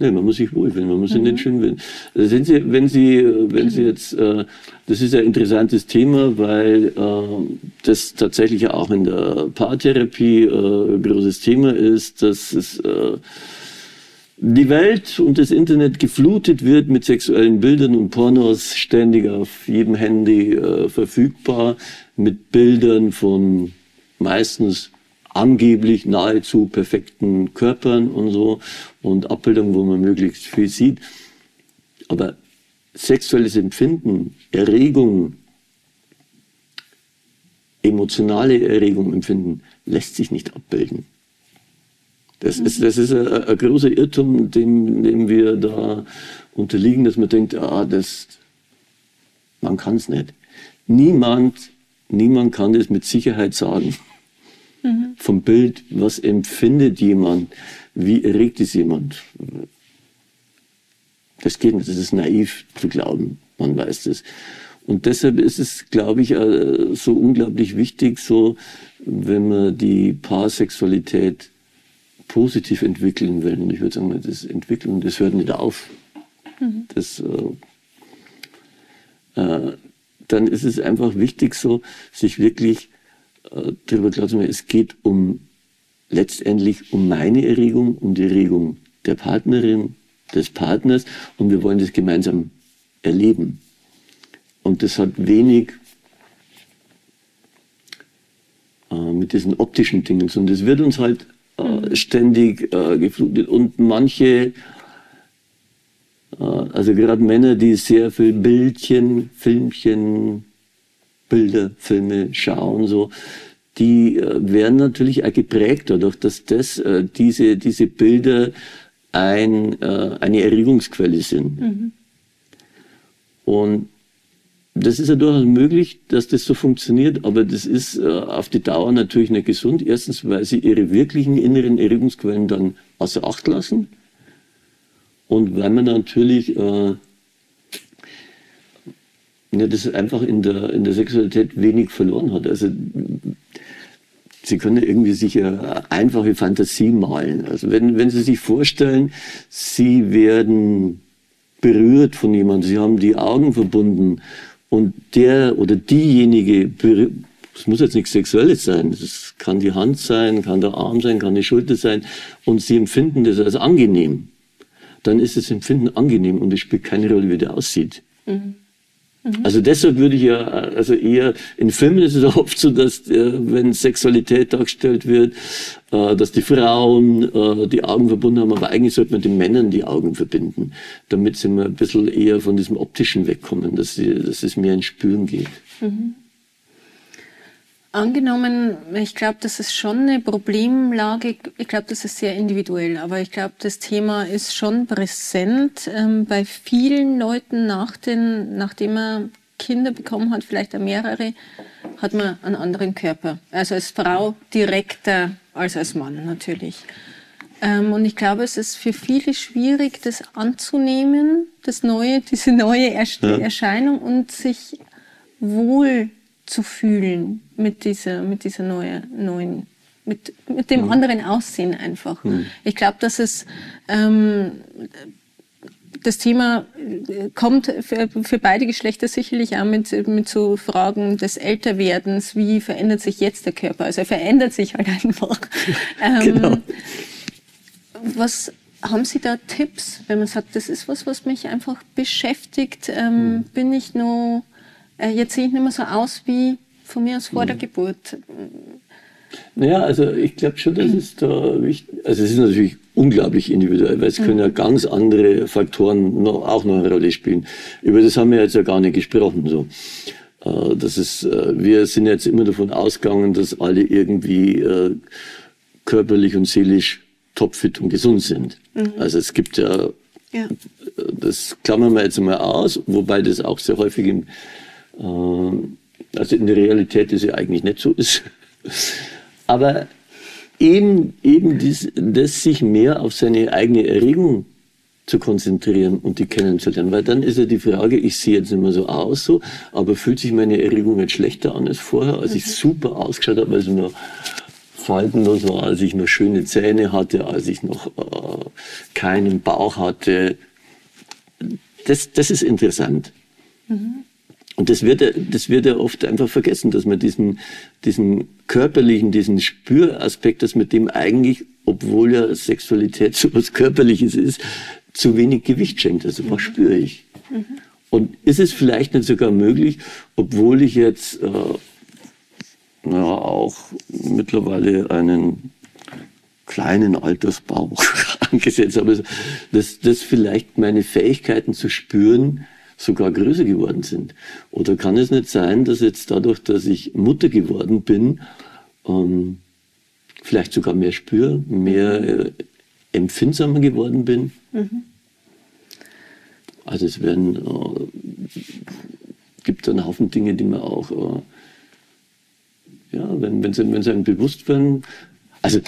Nee, man muss sich wohlfühlen, man muss sich nicht mhm. schön fühlen. Also sind Sie, wenn Sie, wenn Sie jetzt, äh, das ist ein interessantes Thema, weil äh, das tatsächlich auch in der Paartherapie äh, ein großes Thema ist, dass es äh, die Welt und das Internet geflutet wird mit sexuellen Bildern und Pornos ständig auf jedem Handy äh, verfügbar, mit Bildern von meistens angeblich nahezu perfekten Körpern und so und Abbildungen, wo man möglichst viel sieht. Aber sexuelles Empfinden, Erregung, emotionale Erregung empfinden, lässt sich nicht abbilden. Das ist, das ist ein, ein großer Irrtum, dem, dem wir da unterliegen, dass man denkt, ah, das, man kann es nicht. Niemand, niemand kann das mit Sicherheit sagen mhm. vom Bild, was empfindet jemand, wie erregt es jemand. Das geht nicht, das ist naiv zu glauben, man weiß das. Und deshalb ist es, glaube ich, äh, so unglaublich wichtig, so, wenn man die Paarsexualität positiv entwickeln will. Und ich würde sagen, das Entwickeln, das hört nicht auf. Mhm. Das, äh, äh, dann ist es einfach wichtig, so, sich wirklich darüber klar zu machen, es geht um letztendlich um meine Erregung, um die Erregung der Partnerin, des Partners und wir wollen das gemeinsam erleben. Und das hat wenig äh, mit diesen optischen Dingen zu tun. Das wird uns halt äh, mhm. ständig äh, geflutet und manche, äh, also gerade Männer, die sehr viel Bildchen, Filmchen, Bilder, Filme schauen, so, die äh, werden natürlich auch geprägt dadurch, dass das, äh, diese, diese Bilder ein, äh, eine Erregungsquelle sind. Mhm. Und das ist ja durchaus möglich, dass das so funktioniert, aber das ist äh, auf die Dauer natürlich nicht gesund. Erstens, weil sie ihre wirklichen inneren Erregungsquellen dann außer Acht lassen und weil man natürlich äh, ja, das einfach in der, in der Sexualität wenig verloren hat. Also Sie können irgendwie sich eine einfache Fantasie malen. Also wenn, wenn Sie sich vorstellen, Sie werden berührt von jemandem, Sie haben die Augen verbunden und der oder diejenige, es muss jetzt nichts Sexuelles sein, es kann die Hand sein, kann der Arm sein, kann die Schulter sein und Sie empfinden das als angenehm, dann ist das Empfinden angenehm und es spielt keine Rolle, wie der aussieht. Mhm. Also deshalb würde ich ja, also eher, in Filmen ist es oft so, dass, äh, wenn Sexualität dargestellt wird, äh, dass die Frauen äh, die Augen verbunden haben, aber eigentlich sollte man den Männern die Augen verbinden, damit sie mal ein bisschen eher von diesem Optischen wegkommen, dass, sie, dass es mehr ins Spüren geht. Mhm. Angenommen, ich glaube, das ist schon eine Problemlage. Ich glaube, das ist sehr individuell, aber ich glaube, das Thema ist schon präsent ähm, bei vielen Leuten, nach den, nachdem man Kinder bekommen hat, vielleicht auch mehrere, hat man einen anderen Körper. Also als Frau direkter als als Mann natürlich. Ähm, und ich glaube, es ist für viele schwierig, das anzunehmen, das neue, diese neue Erscheinung und sich wohl zu fühlen mit dieser, mit dieser neue, neuen, mit, mit dem mhm. anderen Aussehen einfach. Mhm. Ich glaube, dass es ähm, das Thema äh, kommt für, für, beide Geschlechter sicherlich auch mit, mit so Fragen des Älterwerdens. Wie verändert sich jetzt der Körper? Also er verändert sich halt einfach. ähm, genau. Was haben Sie da Tipps, wenn man sagt, das ist was, was mich einfach beschäftigt? Ähm, mhm. Bin ich nur jetzt sehe ich nicht mehr so aus wie von mir aus vor mhm. der Geburt. Naja, also ich glaube schon, dass es da wichtig Also es ist natürlich unglaublich individuell, weil es mhm. können ja ganz andere Faktoren noch, auch noch eine Rolle spielen. Über das haben wir jetzt ja gar nicht gesprochen. So. Äh, das ist, äh, wir sind jetzt immer davon ausgegangen, dass alle irgendwie körperlich und seelisch topfit und gesund sind. Mhm. Also es gibt ja, ja, das klammern wir jetzt mal aus, wobei das auch sehr häufig im also in der Realität ist ja eigentlich nicht so ist. Aber eben, eben dies, das sich mehr auf seine eigene Erregung zu konzentrieren und die kennenzulernen. Weil dann ist ja die Frage, ich sehe jetzt nicht mehr so aus, so, aber fühlt sich meine Erregung jetzt schlechter an als vorher, als ich mhm. super ausgeschaut habe, also nur faltenlos war, als ich noch schöne Zähne hatte, als ich noch äh, keinen Bauch hatte. Das, das ist interessant. Mhm. Und das wird, das wird ja oft einfach vergessen, dass man diesen, diesen körperlichen, diesen Spüraspekt, dass man dem eigentlich, obwohl ja Sexualität so was Körperliches ist, zu wenig Gewicht schenkt. Also was spüre ich? Mhm. Und ist es vielleicht nicht sogar möglich, obwohl ich jetzt äh, na, auch mittlerweile einen kleinen Altersbauch angesetzt habe, dass, dass vielleicht meine Fähigkeiten zu spüren sogar größer geworden sind? Oder kann es nicht sein, dass jetzt dadurch, dass ich Mutter geworden bin, ähm, vielleicht sogar mehr spüre, mehr äh, empfindsamer geworden bin? Mhm. Also es werden, äh, gibt einen Haufen Dinge, die man auch, äh, ja, wenn, sie, wenn sie einem bewusst werden, also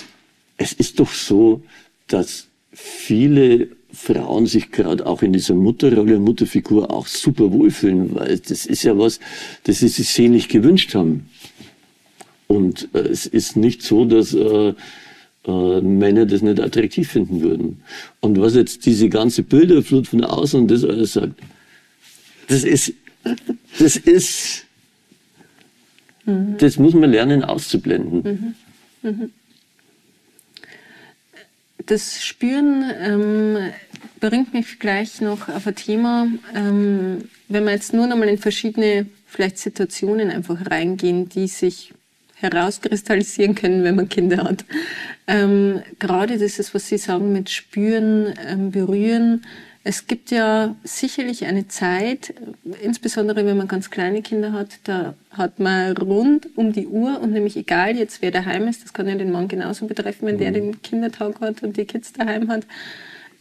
es ist doch so, dass viele Frauen sich gerade auch in dieser Mutterrolle, Mutterfigur auch super wohlfühlen, weil das ist ja was, das sie sich sehnlich gewünscht haben. Und äh, es ist nicht so, dass äh, äh, Männer das nicht attraktiv finden würden. Und was jetzt diese ganze Bilderflut von außen und das alles sagt, das ist, das ist, mhm. das muss man lernen auszublenden. Mhm. Mhm das Spüren ähm, bringt mich gleich noch auf ein Thema, ähm, wenn wir jetzt nur nochmal in verschiedene vielleicht Situationen einfach reingehen, die sich herauskristallisieren können, wenn man Kinder hat. Ähm, gerade das ist, was Sie sagen mit Spüren, ähm, Berühren, es gibt ja sicherlich eine Zeit, insbesondere wenn man ganz kleine Kinder hat, da hat man rund um die Uhr und nämlich egal jetzt wer daheim ist, das kann ja den Mann genauso betreffen, wenn der mhm. den Kindertag hat und die Kids daheim hat.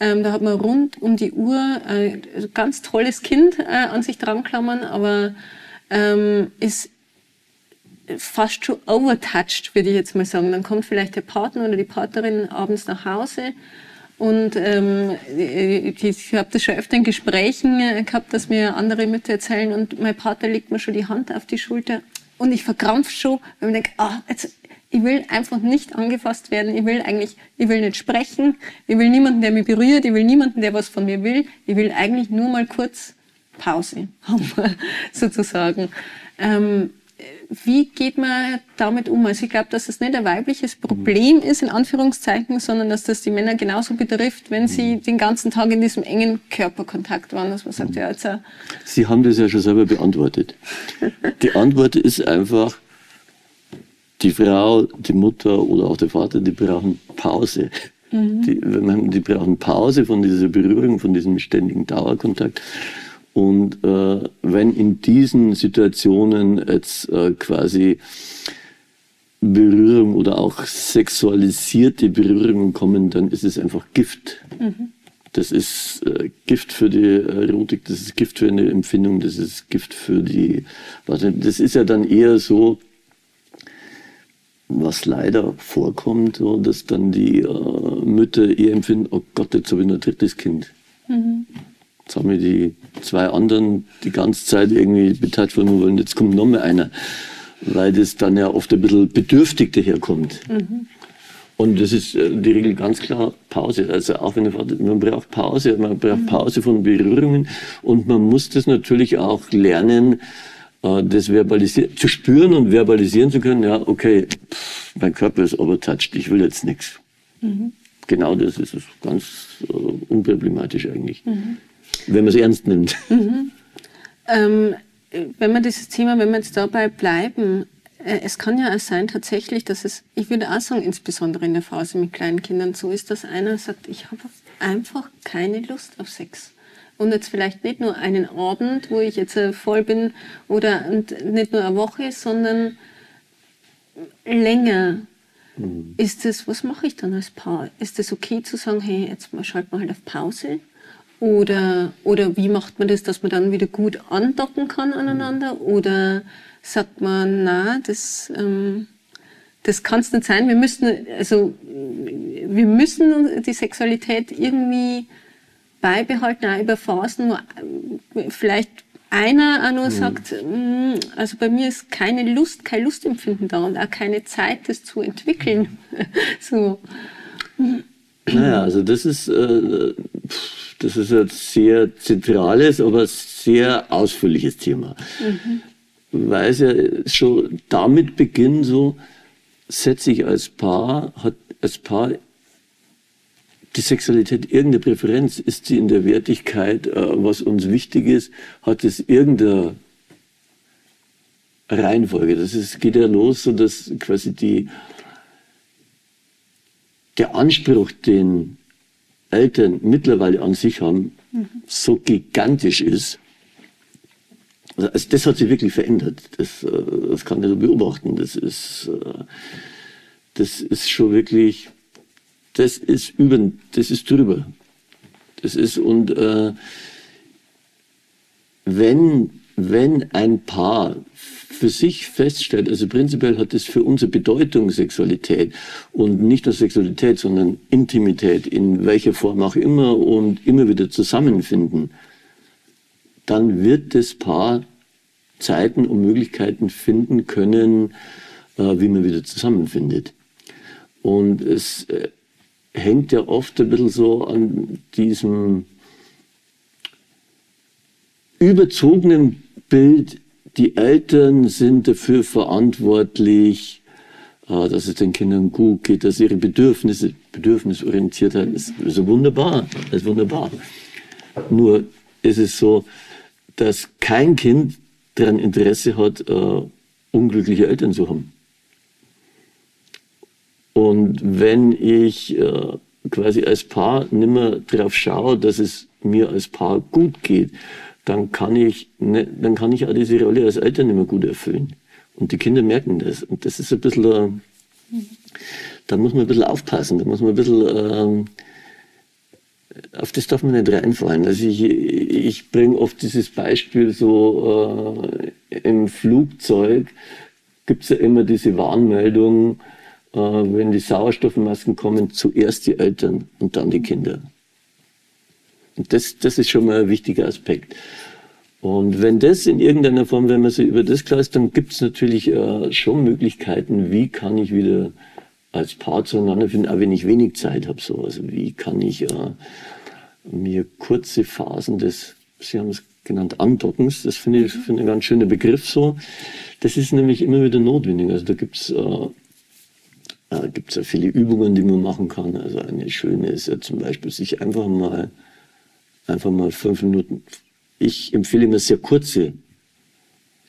Ähm, da hat man rund um die Uhr ein ganz tolles Kind äh, an sich dran klammern, aber ähm, ist fast schon overtouched, würde ich jetzt mal sagen. Dann kommt vielleicht der Partner oder die Partnerin abends nach Hause und ähm, ich habe das schon öfter in Gesprächen äh, gehabt, dass mir andere Mütter erzählen und mein Vater legt mir schon die Hand auf die Schulter. Und ich verkrampf schon, weil ich denke, ah, jetzt, ich will einfach nicht angefasst werden, ich will eigentlich, ich will nicht sprechen, ich will niemanden, der mich berührt, ich will niemanden, der was von mir will, ich will eigentlich nur mal kurz Pause haben, sozusagen. Ähm, wie geht man damit um? Also ich glaube, dass das nicht ein weibliches Problem ist, in Anführungszeichen, sondern dass das die Männer genauso betrifft, wenn sie den ganzen Tag in diesem engen Körperkontakt waren, dass man sagt, ja, jetzt... Sie haben das ja schon selber beantwortet. Die Antwort ist einfach, die Frau, die Mutter oder auch der Vater, die brauchen Pause. Mhm. Die, die brauchen Pause von dieser Berührung, von diesem ständigen Dauerkontakt. Und äh, wenn in diesen Situationen jetzt äh, quasi Berührung oder auch sexualisierte Berührungen kommen, dann ist es einfach Gift. Mhm. Das ist äh, Gift für die Erotik, das ist Gift für eine Empfindung, das ist Gift für die. Das ist ja dann eher so, was leider vorkommt, so, dass dann die äh, Mütter eher empfinden, oh Gott, jetzt habe ich noch ein drittes Kind. Mhm. Jetzt haben wir die zwei anderen die ganze Zeit irgendwie beteiligt worden wollen, jetzt kommt noch mal einer. Weil das dann ja oft ein bisschen bedürftig daherkommt. Mhm. Und das ist äh, die Regel ganz klar Pause. Also auch wenn man braucht Pause, man braucht mhm. Pause von Berührungen und man muss das natürlich auch lernen, äh, das verbalisieren, zu spüren und verbalisieren zu können. Ja, okay, pff, mein Körper ist overtouched, ich will jetzt nichts. Mhm. Genau das ist es ganz uh, unproblematisch eigentlich. Mhm wenn man es ernst nimmt. Mhm. Ähm, wenn wir dieses Thema, wenn wir jetzt dabei bleiben, äh, es kann ja auch sein tatsächlich, dass es, ich würde auch sagen, insbesondere in der Phase mit kleinen Kindern so ist, dass einer sagt, ich habe einfach keine Lust auf Sex. Und jetzt vielleicht nicht nur einen Abend, wo ich jetzt äh, voll bin, oder nicht nur eine Woche, sondern länger. Mhm. Ist es, was mache ich dann als Paar? Ist es okay zu sagen, hey, jetzt schalten wir halt auf Pause? Oder, oder wie macht man das, dass man dann wieder gut andocken kann aneinander? Oder sagt man, na, das, ähm, das kann es nicht sein. Wir müssen, also, wir müssen die Sexualität irgendwie beibehalten, auch über Phasen, wo äh, vielleicht einer auch nur mhm. sagt, mm, also bei mir ist keine Lust, kein Lustempfinden da und auch keine Zeit, das zu entwickeln. so. Naja, also das ist, äh, das ist ein sehr zentrales, aber sehr ausführliches Thema. Mhm. Weil es ja schon damit beginnt, so setze ich als Paar, hat als Paar die Sexualität irgendeine Präferenz? Ist sie in der Wertigkeit, äh, was uns wichtig ist? Hat es irgendeine Reihenfolge? Das ist, geht ja los, so dass quasi die, der Anspruch, den Eltern mittlerweile an sich haben, mhm. so gigantisch ist. Also das hat sich wirklich verändert. Das, äh, das kann ich so beobachten. Das ist, äh, das ist schon wirklich, das ist über, das ist drüber. Das ist und äh, wenn wenn ein Paar für sich feststellt, also prinzipiell hat es für unsere Bedeutung Sexualität und nicht nur Sexualität, sondern Intimität in welcher Form auch immer und immer wieder zusammenfinden, dann wird das Paar Zeiten und Möglichkeiten finden können, äh, wie man wieder zusammenfindet. Und es äh, hängt ja oft ein bisschen so an diesem überzogenen Bild, die Eltern sind dafür verantwortlich, äh, dass es den Kindern gut geht, dass ihre Bedürfnisse, Bedürfnisorientiertheit ist, ist wunderbar, ist wunderbar. Nur ist es so, dass kein Kind daran Interesse hat, äh, unglückliche Eltern zu haben. Und wenn ich äh, quasi als Paar nimmer darauf schaue, dass es mir als Paar gut geht, dann kann ich, ne, dann kann ich auch diese Rolle als Eltern nicht mehr gut erfüllen. Und die Kinder merken das. Und das ist ein bisschen, äh, da muss man ein bisschen aufpassen, da muss man ein bisschen, äh, auf das darf man nicht reinfallen. Also ich, ich bringe oft dieses Beispiel so, äh, im Flugzeug gibt es ja immer diese Warnmeldung, äh, wenn die Sauerstoffmasken kommen, zuerst die Eltern und dann die Kinder. Das, das ist schon mal ein wichtiger Aspekt. Und wenn das in irgendeiner Form, wenn man sich über das klar ist, dann gibt es natürlich äh, schon Möglichkeiten, wie kann ich wieder als Paar zueinander finden, auch wenn ich wenig Zeit habe. So. Also wie kann ich äh, mir kurze Phasen des, Sie haben es genannt, Andockens, das finde ich, find ich ein ganz schöner Begriff so, das ist nämlich immer wieder notwendig. Also da gibt's äh, äh, gibt's ja viele Übungen, die man machen kann. Also eine schöne ist ja zum Beispiel, sich einfach mal, einfach mal fünf Minuten, ich empfehle immer sehr kurze,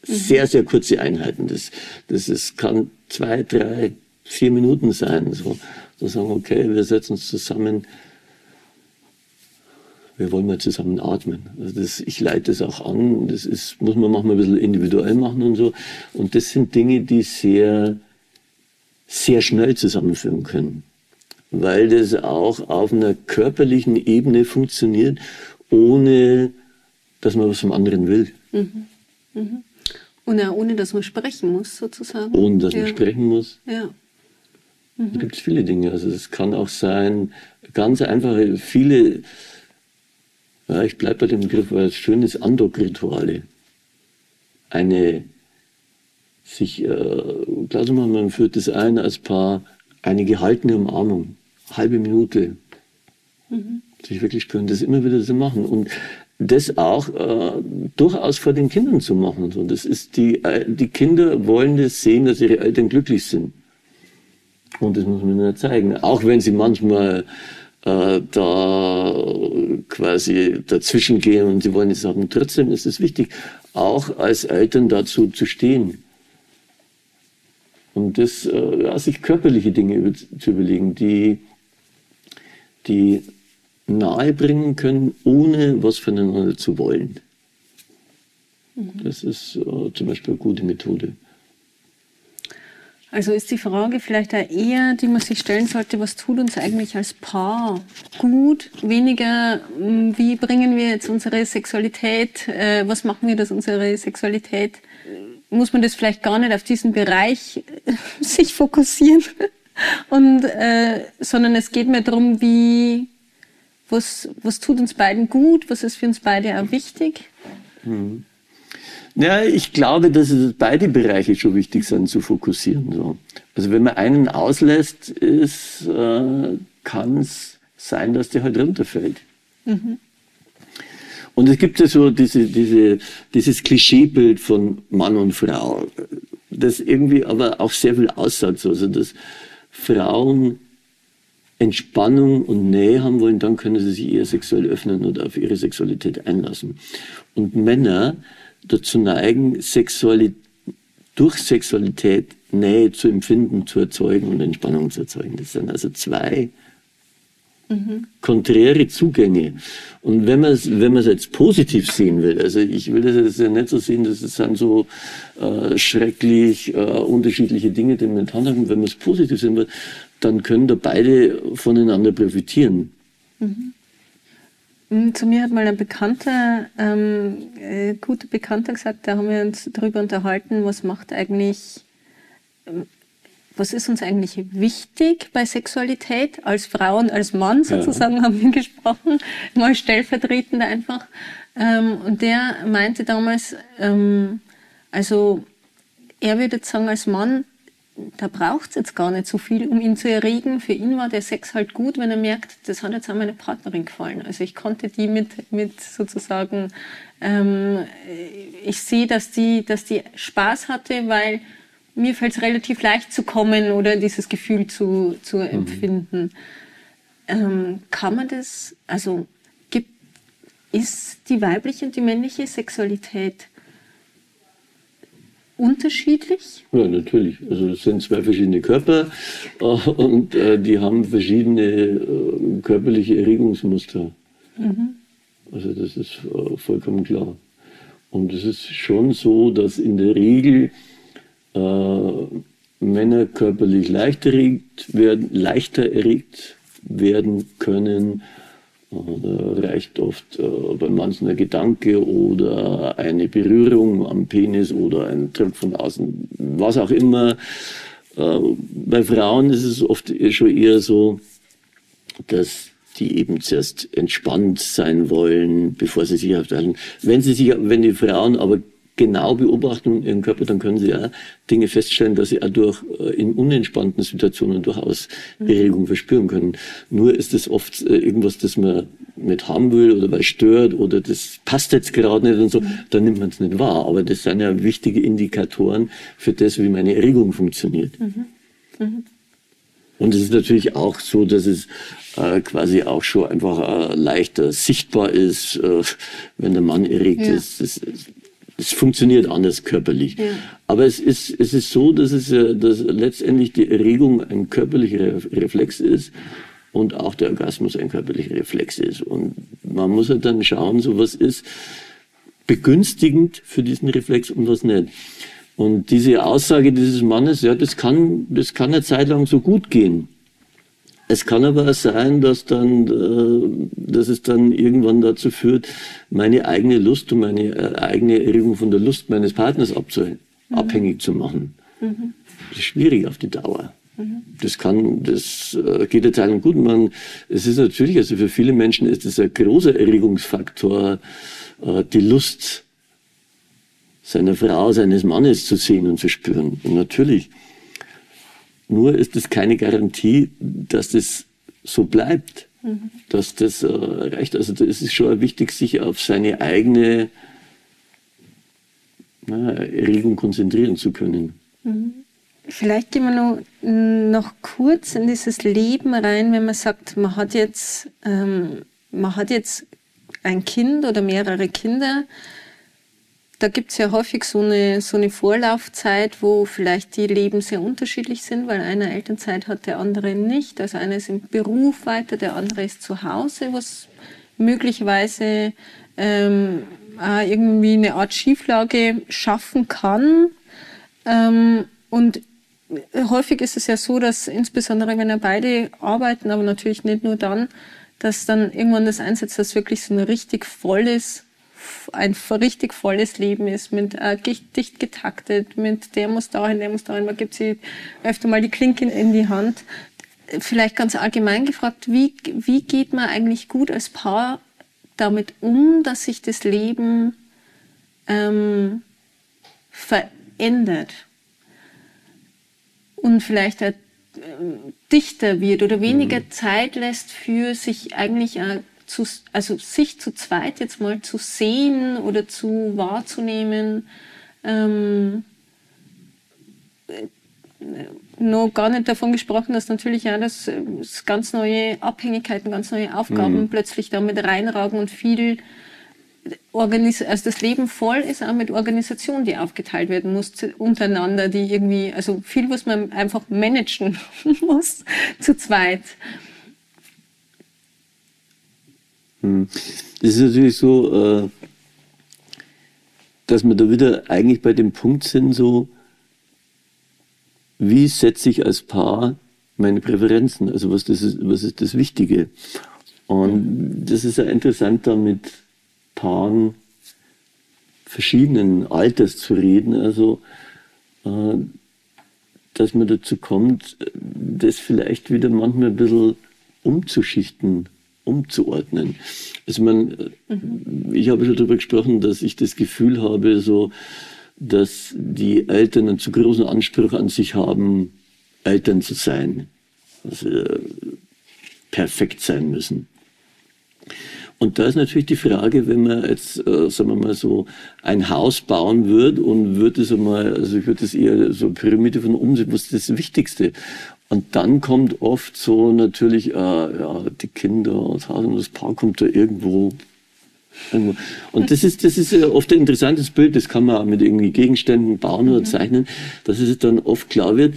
sehr, sehr kurze Einheiten. Das, das ist, kann zwei, drei, vier Minuten sein. So, so sagen, okay, wir setzen uns zusammen, wir wollen mal zusammen atmen. Also das, ich leite das auch an. Das ist, muss man manchmal ein bisschen individuell machen und so. Und das sind Dinge, die sehr, sehr schnell zusammenführen können. Weil das auch auf einer körperlichen Ebene funktioniert, ohne dass man was vom anderen will. Mhm. Mhm. Und ja, ohne dass man sprechen muss, sozusagen. Ohne dass man Ja. sprechen muss. Ja. Da gibt es viele Dinge. Also es kann auch sein, ganz einfache, viele, ja, ich bleibe bei dem Begriff, weil es schön ist, Andock-Rituale. Eine, sich, äh, klar mal, man führt das ein als Paar, eine gehaltene Umarmung, halbe Minute, sich wirklich spüren, das immer wieder zu machen und das auch äh, durchaus vor den Kindern zu machen. So, das ist die, äh, die Kinder wollen das sehen, dass ihre Eltern glücklich sind. Und das muss man ihnen zeigen. Auch wenn sie manchmal äh, da quasi dazwischen gehen und sie wollen nicht sagen. Trotzdem ist es wichtig, auch als Eltern dazu zu stehen. Und das, äh, ja, sich körperliche Dinge über, zu überlegen, die, die nahe bringen können, ohne was voneinander zu wollen. Das ist äh, zum Beispiel eine gute Methode. Also ist die Frage vielleicht auch eher, die man sich stellen sollte, was tut uns eigentlich als Paar gut? Weniger, mh, wie bringen wir jetzt unsere Sexualität, äh, was machen wir, dass unsere Sexualität, äh, muss man das vielleicht gar nicht auf diesen Bereich äh, sich fokussieren, und, äh, sondern es geht mir darum, wie, was, was tut uns beiden gut, was ist für uns beide auch wichtig? Ja, ich glaube, dass es beide Bereiche schon wichtig sind zu fokussieren. So. Also wenn man einen auslässt, ist, äh, kann es sein, dass der halt runterfällt. Und es gibt ja so diese, diese, dieses Klischeebild von Mann und Frau, das irgendwie aber auch sehr viel aussagt. So. Also dass Frauen Entspannung und Nähe haben wollen, dann können sie sich eher sexuell öffnen oder auf ihre Sexualität einlassen. Und Männer dazu neigen, Sexualität, durch Sexualität Nähe zu empfinden, zu erzeugen und Entspannung zu erzeugen. Das sind also zwei konträre Zugänge. Und wenn man es wenn jetzt positiv sehen will, also ich will das jetzt ja nicht so sehen, dass es sind so äh, schrecklich äh, unterschiedliche Dinge, die man haben. Wenn man es positiv sehen will, dann können da beide voneinander profitieren. Mm, Zu mir hat mal ein Bekannter, ähm, äh, guter Bekannter gesagt, da haben wir uns darüber unterhalten, was macht eigentlich, was ist uns eigentlich wichtig bei Sexualität als Frau und als Mann sozusagen haben wir gesprochen, mal stellvertretend einfach. Ähm, und der meinte damals, ähm, also er würde jetzt sagen, als Mann, da braucht es jetzt gar nicht so viel, um ihn zu erregen. Für ihn war der Sex halt gut, wenn er merkt, das hat jetzt an meine Partnerin gefallen. Also ich konnte die mit, mit sozusagen, ähm, ich sehe, dass die, dass die Spaß hatte, weil mir fällt es relativ leicht zu kommen oder dieses Gefühl zu, zu empfinden. Ähm, kann man das, also gibt, ist die weibliche und die männliche Sexualität unterschiedlich? Ja, natürlich. Also es sind zwei verschiedene Körper äh, und äh, die haben verschiedene äh, körperliche Erregungsmuster. Also das ist äh, vollkommen klar. Und es ist schon so, dass in der Regel äh, Männer körperlich leicht erregt werden, leichter erregt werden können. Da reicht oft äh, bei manchen ein Gedanke oder eine Berührung am Penis oder ein Tritt von außen, was auch immer. Äh, Bei Frauen ist es oft schon eher so, dass die eben zuerst entspannt sein wollen, bevor sie sich aufhalten. Wenn sie sich, wenn die Frauen aber genau beobachten ihren Körper, dann können sie ja Dinge feststellen, dass sie auch durch, äh, in unentspannten Situationen durchaus Erregung verspüren können. Nur ist es oft äh, irgendwas, das man nicht haben will oder weil stört oder das passt jetzt gerade nicht und so, dann nimmt man es nicht wahr. Aber das sind ja wichtige Indikatoren für das, wie meine Erregung funktioniert. Mhm. Mhm. Und es ist natürlich auch so, dass es äh, quasi auch schon einfach äh, leichter sichtbar ist, äh, wenn der Mann erregt ja. ist. Das, es funktioniert anders körperlich. Ja. Aber es ist, es ist so, dass es ja, dass letztendlich die Erregung ein körperlicher Reflex ist und auch der Orgasmus ein körperlicher Reflex ist. Und man muss halt dann schauen, so was ist begünstigend für diesen Reflex und was nicht. Und diese Aussage dieses Mannes, ja, das kann, das kann eine Zeit lang so gut gehen. Es kann aber auch sein, dass dann, äh, dass es dann irgendwann dazu führt, meine eigene Lust und meine äh, eigene Erregung von der Lust meines Partners mhm. abhängig zu machen. Mhm. Das ist schwierig auf die Dauer. Mhm. Das kann, das äh, geht der Teilung gut. Man, es ist natürlich, also für viele Menschen ist es ein großer Erregungsfaktor, die Lust seiner Frau, seines Mannes zu sehen und zu spüren. Und natürlich nur ist es keine Garantie, dass das so bleibt, mhm. dass das äh, reicht. Also es ist schon wichtig, sich auf seine eigene na, Erregung konzentrieren zu können. Mhm. Vielleicht gehen wir noch, noch kurz in dieses Leben rein, wenn man sagt, man hat jetzt, ähm, man hat jetzt ein Kind oder mehrere Kinder da gibt es ja häufig so eine, so eine Vorlaufzeit, wo vielleicht die Leben sehr unterschiedlich sind, weil einer Elternzeit hat, der andere nicht. Also einer ist im Beruf weiter, der andere ist zu Hause, was möglicherweise ähm, irgendwie eine Art Schieflage schaffen kann. Ähm, und häufig ist es ja so, dass insbesondere wenn er beide arbeiten, aber natürlich nicht nur dann, dass dann irgendwann das einsetzt, dass wirklich so ein richtig volles ein richtig volles Leben ist, mit äh, dicht getaktet, mit der muss dahin, der muss dahin, man gibt sie öfter mal die Klinken in die Hand. Vielleicht ganz allgemein gefragt, wie, wie geht man eigentlich gut als Paar damit um, dass sich das Leben ähm, verändert und vielleicht äh, dichter wird oder weniger mhm. Zeit lässt für sich eigentlich äh, zu, also sich zu zweit jetzt mal zu sehen oder zu wahrzunehmen, ähm, äh, noch gar nicht davon gesprochen, dass natürlich ja das, das ganz neue Abhängigkeiten, ganz neue Aufgaben mhm. plötzlich damit reinragen und viel Organis also das Leben voll ist auch mit Organisation, die aufgeteilt werden muss untereinander, die irgendwie, also viel, was man einfach managen muss zu zweit. Hm. Das ist natürlich so, äh, dass wir da wieder eigentlich bei dem Punkt sind, so, wie setze ich als Paar meine Präferenzen? Also was, das ist, was ist das Wichtige? Und das ist ja interessant, da mit Paaren verschiedenen Alters zu reden. Also, äh, dass man dazu kommt, das vielleicht wieder manchmal ein bisschen umzuschichten umzuordnen. Also man, mhm. ich habe schon darüber gesprochen, dass ich das Gefühl habe, so, dass die Eltern einen zu großen Anspruch an sich haben, Eltern zu sein. Also perfekt sein müssen. Und da ist natürlich die Frage, wenn man jetzt, äh, sagen wir mal so, ein Haus bauen würde und würde es einmal, also ich würde es eher so Pyramide von oben was ist das Wichtigste? Und dann kommt oft so natürlich, äh, ja, die Kinder, das Haus und das Paar kommt da irgendwo. irgendwo. Und das ist, das ist oft ein interessantes Bild, das kann man auch mit irgendwie Gegenständen bauen oder mhm. zeichnen, dass es dann oft klar wird,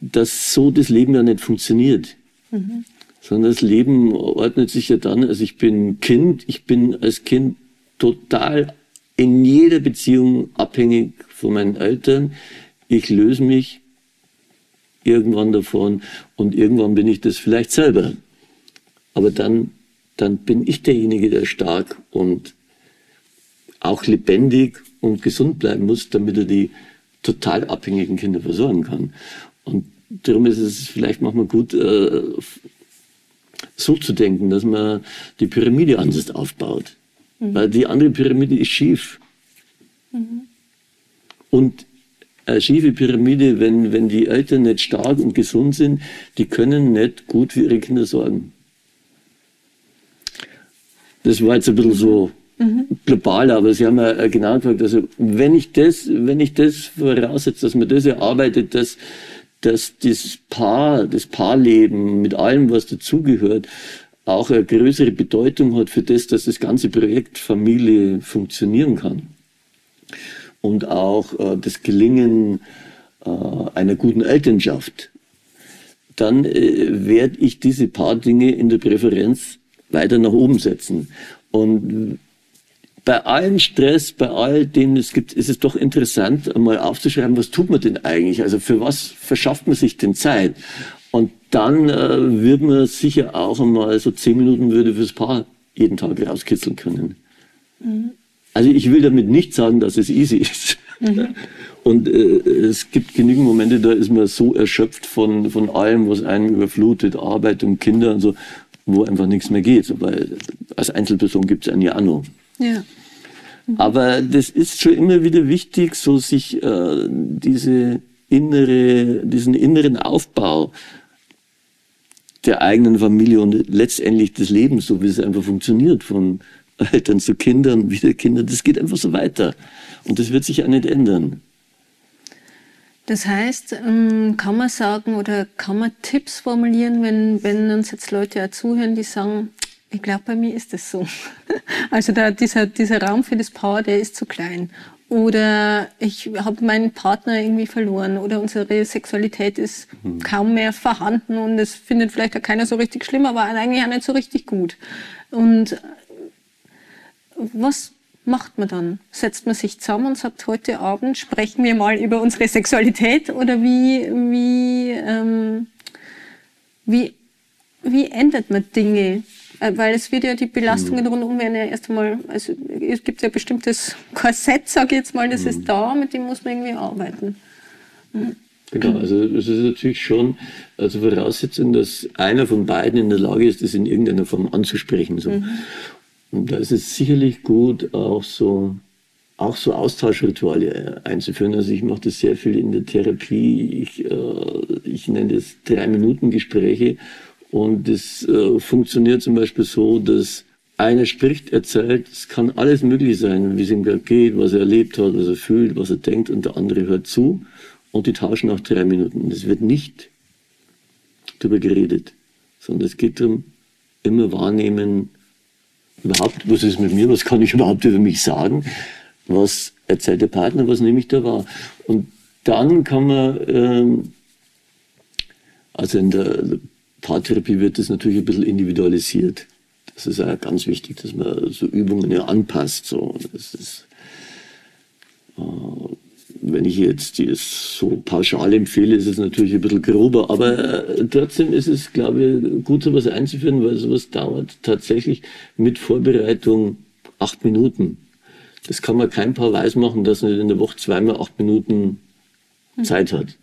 dass so das Leben ja nicht funktioniert. Mhm. Sondern das Leben ordnet sich ja dann, also ich bin Kind, ich bin als Kind total in jeder Beziehung abhängig von meinen Eltern. Ich löse mich irgendwann davon und irgendwann bin ich das vielleicht selber. Aber dann, dann bin ich derjenige, der stark und auch lebendig und gesund bleiben muss, damit er die total abhängigen Kinder versorgen kann. Und darum ist es vielleicht manchmal gut, äh, so zu denken, dass man die Pyramide anders aufbaut. Mhm. Weil die andere Pyramide ist schief. Mhm. Und eine schiefe Pyramide, wenn, wenn die Eltern nicht stark und gesund sind, die können nicht gut für ihre Kinder sorgen. das war jetzt ein bisschen so global, aber Sie haben ja genau gesagt, also wenn ich das, wenn ich das voraussetze, dass man das erarbeitet, dass, dass das Paar, das Paarleben mit allem, was dazugehört, auch eine größere Bedeutung hat für das, dass das ganze Projekt Familie funktionieren kann. Und auch äh, das Gelingen äh, einer guten Elternschaft. Dann äh, werde ich diese paar Dinge in der Präferenz weiter nach oben setzen. Und bei allem Stress, bei all dem es gibt, ist es doch interessant, einmal aufzuschreiben, was tut man denn eigentlich? Also für was verschafft man sich denn Zeit? Und dann äh, wird man sicher auch einmal so zehn Minuten würde fürs Paar jeden Tag rauskitzeln können. Mhm. Also ich will damit nicht sagen, dass es easy ist. Mhm. Und äh, es gibt genügend Momente, da ist man so erschöpft von, von allem, was einen überflutet, Arbeit und Kinder und so, wo einfach nichts mehr geht. Weil als Einzelperson gibt es einen ja auch noch. Ja. Aber das ist schon immer wieder wichtig, so sich äh, diese innere, diesen inneren Aufbau der eigenen Familie und letztendlich des Lebens, so wie es einfach funktioniert, von Eltern zu Kindern, wieder Kinder, das geht einfach so weiter. Und das wird sich auch nicht ändern. Das heißt, ähm, kann man sagen oder kann man Tipps formulieren, wenn, wenn uns jetzt Leute auch zuhören, die sagen, ich glaube, bei mir ist das so. Also da, dieser, dieser Raum für das Paar, der ist zu klein. Oder ich habe meinen Partner irgendwie verloren. Oder unsere Sexualität ist mhm. kaum mehr vorhanden und es findet vielleicht auch keiner so richtig schlimm, aber eigentlich auch nicht so richtig gut. Und was macht man dann? Setzt man sich zusammen und sagt, heute Abend sprechen wir mal über unsere Sexualität? Oder wie, wie, ähm, wie, wie ändert man Dinge? Äh, weil es wird ja die Belastungen mhm. rundum werden ja erst einmal, also es gibt ja bestimmtes Korsett, sage ich jetzt mal, das mhm. ist da, mit dem muss man irgendwie arbeiten. Mhm. Genau, also es ist natürlich schon also Voraussetzung, dass einer von beiden in der Lage ist, das in irgendeiner Form anzusprechen. So. Mhm. Und da ist es sicherlich gut, auch so auch so Austauschrituale einzuführen. Also ich mache das sehr viel in der Therapie. Ich, äh, ich nenne das Drei-Minuten-Gespräche, und das äh, funktioniert zum Beispiel so, dass einer spricht, erzählt, es kann alles möglich sein, wie es ihm gerade geht, was er erlebt hat, was er fühlt, was er denkt, und der andere hört zu und die tauschen nach drei Minuten. Es wird nicht darüber geredet, sondern es geht darum, immer wahrnehmen, überhaupt, was ist mit mir, was kann ich überhaupt über mich sagen, was erzählt der Partner, was nehme ich da wahr. Und dann kann man, ähm, also in der Paartherapie wird das natürlich ein bisschen individualisiert. Das ist ja ganz wichtig, dass man so Übungen ja anpasst. So. Das ist, äh, wenn ich jetzt das so pauschal empfehle, ist es natürlich ein bisschen grober, aber äh, trotzdem ist es, glaube ich, gut, sowas einzuführen, weil sowas dauert tatsächlich mit Vorbereitung acht Minuten. Das kann man kein Paar weiß machen, dass man in der Woche zweimal acht Minuten Zeit hat.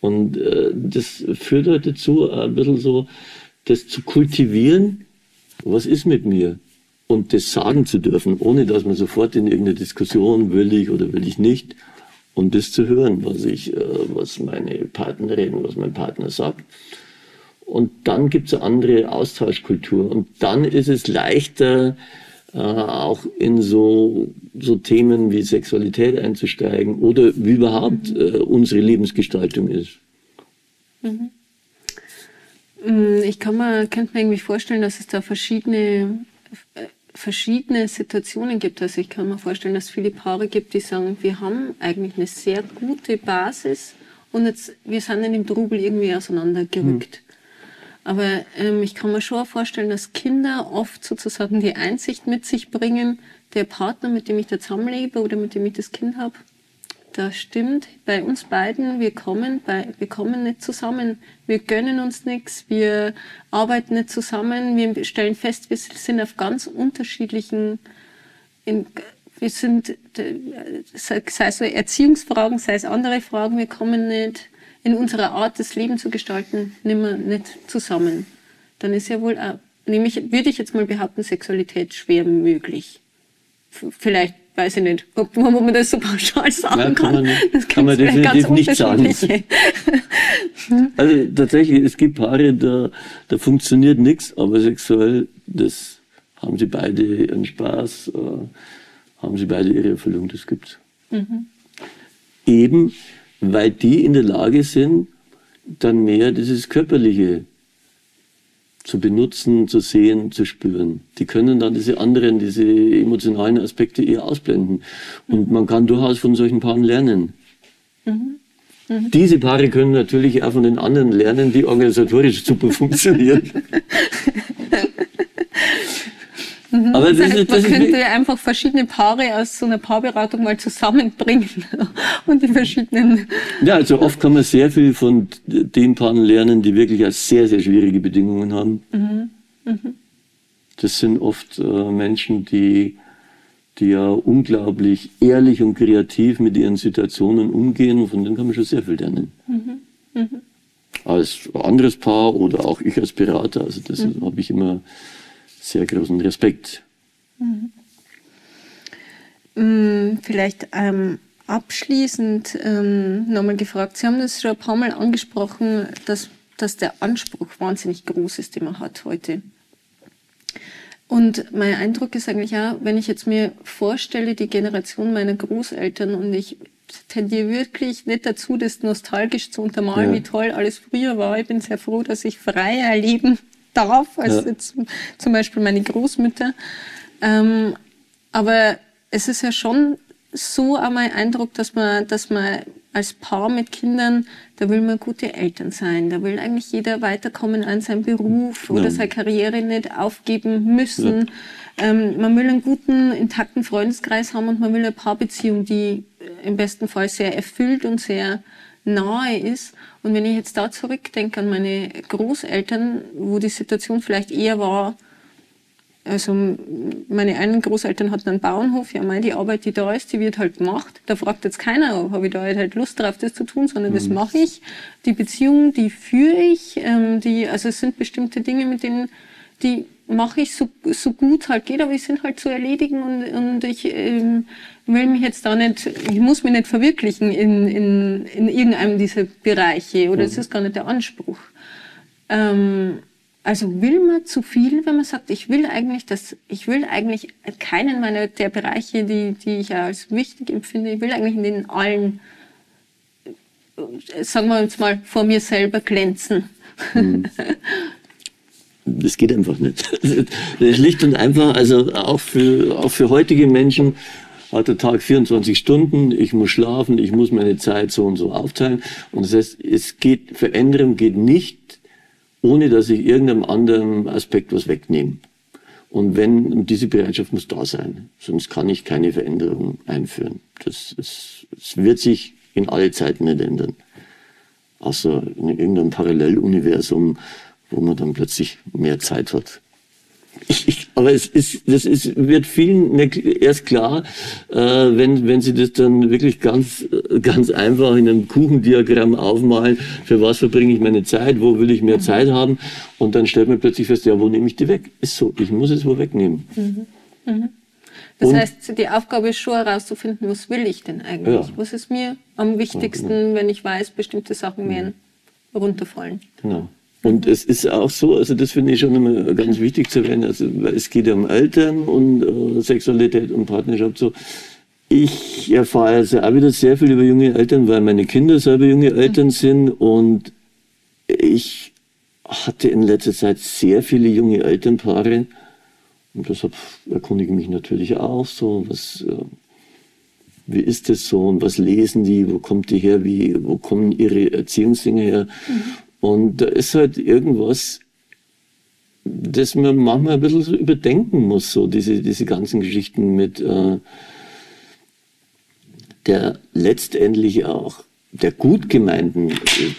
Und äh, das führt halt dazu, ein bisschen so, das zu kultivieren, was ist mit mir? Und das sagen zu dürfen, ohne dass man sofort in irgendeine Diskussion will ich oder will ich nicht. Und das zu hören, was ich, äh, was meine Partnerin, was mein Partner sagt. Und dann gibt es eine andere Austauschkultur. Und dann ist es leichter, äh, auch in so, so Themen wie Sexualität einzusteigen oder wie überhaupt äh, unsere Lebensgestaltung ist. Mhm. Mm, ich kann mir, könnte mir irgendwie vorstellen, dass es da verschiedene, äh, verschiedene Situationen gibt. Also ich kann mir vorstellen, dass es viele Paare gibt, die sagen, wir haben eigentlich eine sehr gute Basis und jetzt, wir sind in dem Trubel irgendwie auseinandergerückt. Mhm. Aber ähm, ich kann mir schon vorstellen, dass Kinder oft sozusagen die Einsicht mit sich bringen, der Partner, mit dem ich da zusammenlebe oder mit dem ich das Kind habe, das stimmt. Bei uns beiden, wir kommen, bei, wir kommen nicht zusammen. Wir gönnen uns nichts, wir arbeiten nicht zusammen. Wir stellen fest, wir sind auf ganz unterschiedlichen, in, wir sind, sei es Erziehungsfragen, sei es andere Fragen, wir kommen nicht in unserer Art, das Leben zu gestalten, nimmer nicht zusammen. Dann ist ja wohl, auch, nämlich, würde ich jetzt mal behaupten, Sexualität schwer möglich. Vielleicht weiß ich nicht, ob, ob man das so pauschal sagen ja, kann. Man, das kann man definitiv nicht sagen. also tatsächlich, es gibt Paare, da, da funktioniert nichts, aber sexuell, das haben sie beide ihren Spaß, äh, haben sie beide ihre Erfüllung, das gibt's. Mhm. Eben, weil die in der Lage sind, dann mehr dieses Körperliche zu benutzen, zu sehen, zu spüren. Die können dann diese anderen, diese emotionalen Aspekte eher ausblenden. Und man kann durchaus von solchen Paaren lernen. Mhm. Mhm. Diese Paare können natürlich auch von den anderen lernen, die organisatorisch super funktionieren. Mhm. Aber das, das heißt, man könnte ja einfach verschiedene Paare aus so einer Paarberatung mal zusammenbringen und die verschiedenen. Ja, also oft kann man sehr viel von den Paaren lernen, die wirklich sehr, sehr schwierige Bedingungen haben. Mhm. Mhm. Das sind oft äh, Menschen, die, die ja unglaublich ehrlich und kreativ mit ihren Situationen umgehen. Von denen kann man schon sehr viel lernen. Mhm. mhm. Als anderes Paar oder auch ich als Berater. Also das mhm. habe ich immer sehr großen Respekt. Mhm. Mm, vielleicht ähm, abschließend ähm, nochmal gefragt, Sie haben das schon ein paar Mal angesprochen, dass, dass der Anspruch wahnsinnig groß ist, den man hat heute. Und mein Eindruck ist eigentlich auch, wenn ich jetzt mir vorstelle, die Generation meiner Großeltern und ich tendiere wirklich nicht dazu, das nostalgisch zu untermalen, ja. wie toll alles früher war. Ich bin sehr froh, dass ich freier leben darf, als ja. jetzt zum Beispiel meine Großmütter. Ähm, aber es ist ja schon so mein Eindruck, dass man, dass man als Paar mit Kindern, da will man gute Eltern sein. Da will eigentlich jeder weiterkommen an seinem Beruf oder ja. seine Karriere nicht aufgeben müssen. Ja. Ähm, man will einen guten, intakten Freundeskreis haben und man will eine Paarbeziehung, die im besten Fall sehr erfüllt und sehr nahe ist. Und wenn ich jetzt da zurückdenke an meine Großeltern, wo die Situation vielleicht eher war, also meine einen Großeltern hatten einen Bauernhof, ja, meine, die Arbeit, die da ist, die wird halt gemacht. Da fragt jetzt keiner, habe ich da halt Lust drauf, das zu tun, sondern mhm. das mache ich. Die Beziehung, die führe ich, ähm, die, also es sind bestimmte Dinge, mit denen, die mache ich so, so gut halt geht, aber die sind halt zu erledigen und, und ich ähm, will mich jetzt da nicht, ich muss mich nicht verwirklichen in, in, in irgendeinem dieser Bereiche oder mhm. das ist gar nicht der Anspruch. Ähm, also will man zu viel, wenn man sagt, ich will eigentlich das, ich will eigentlich keinen meiner der Bereiche, die, die ich als wichtig empfinde, ich will eigentlich in den allen, sagen wir jetzt mal, vor mir selber glänzen. Mhm. Das geht einfach nicht. Schlicht und einfach, also auch für, auch für heutige Menschen hat der Tag 24 Stunden, ich muss schlafen, ich muss meine Zeit so und so aufteilen. Und das heißt, es geht, Veränderung geht nicht, ohne dass ich irgendeinem anderen Aspekt was wegnehme. Und wenn, diese Bereitschaft muss da sein, sonst kann ich keine Veränderung einführen. Das, ist, das wird sich in alle Zeiten nicht ändern. Außer in irgendeinem Paralleluniversum, wo man dann plötzlich mehr Zeit hat. Ich, ich, aber es ist, das ist, wird vielen erst klar, äh, wenn, wenn sie das dann wirklich ganz, ganz einfach in einem Kuchendiagramm aufmalen, für was verbringe ich meine Zeit, wo will ich mehr Zeit haben, und dann stellt man plötzlich fest, ja, wo nehme ich die weg? Ist so, ich muss es wo wegnehmen. Mhm. Mhm. Das und, heißt, die Aufgabe ist schon herauszufinden, was will ich denn eigentlich? Ja. Was ist mir am wichtigsten, ja, genau. wenn ich weiß, bestimmte Sachen werden runterfallen? Genau. Und es ist auch so, also das finde ich schon immer ganz wichtig zu erwähnen, also es geht ja um Eltern und äh, Sexualität und Partnerschaft so. Ich erfahre also auch wieder sehr viel über junge Eltern, weil meine Kinder selber junge Eltern sind und ich hatte in letzter Zeit sehr viele junge Elternpaare und deshalb erkundige ich mich natürlich auch so, was, äh, wie ist das so und was lesen die, wo kommt die her, wie, wo kommen ihre Erziehungsdinge her. Mhm. Und da ist halt irgendwas, das man manchmal ein bisschen so überdenken muss, so diese, diese ganzen Geschichten mit äh, der letztendlich auch der gut gemeinten,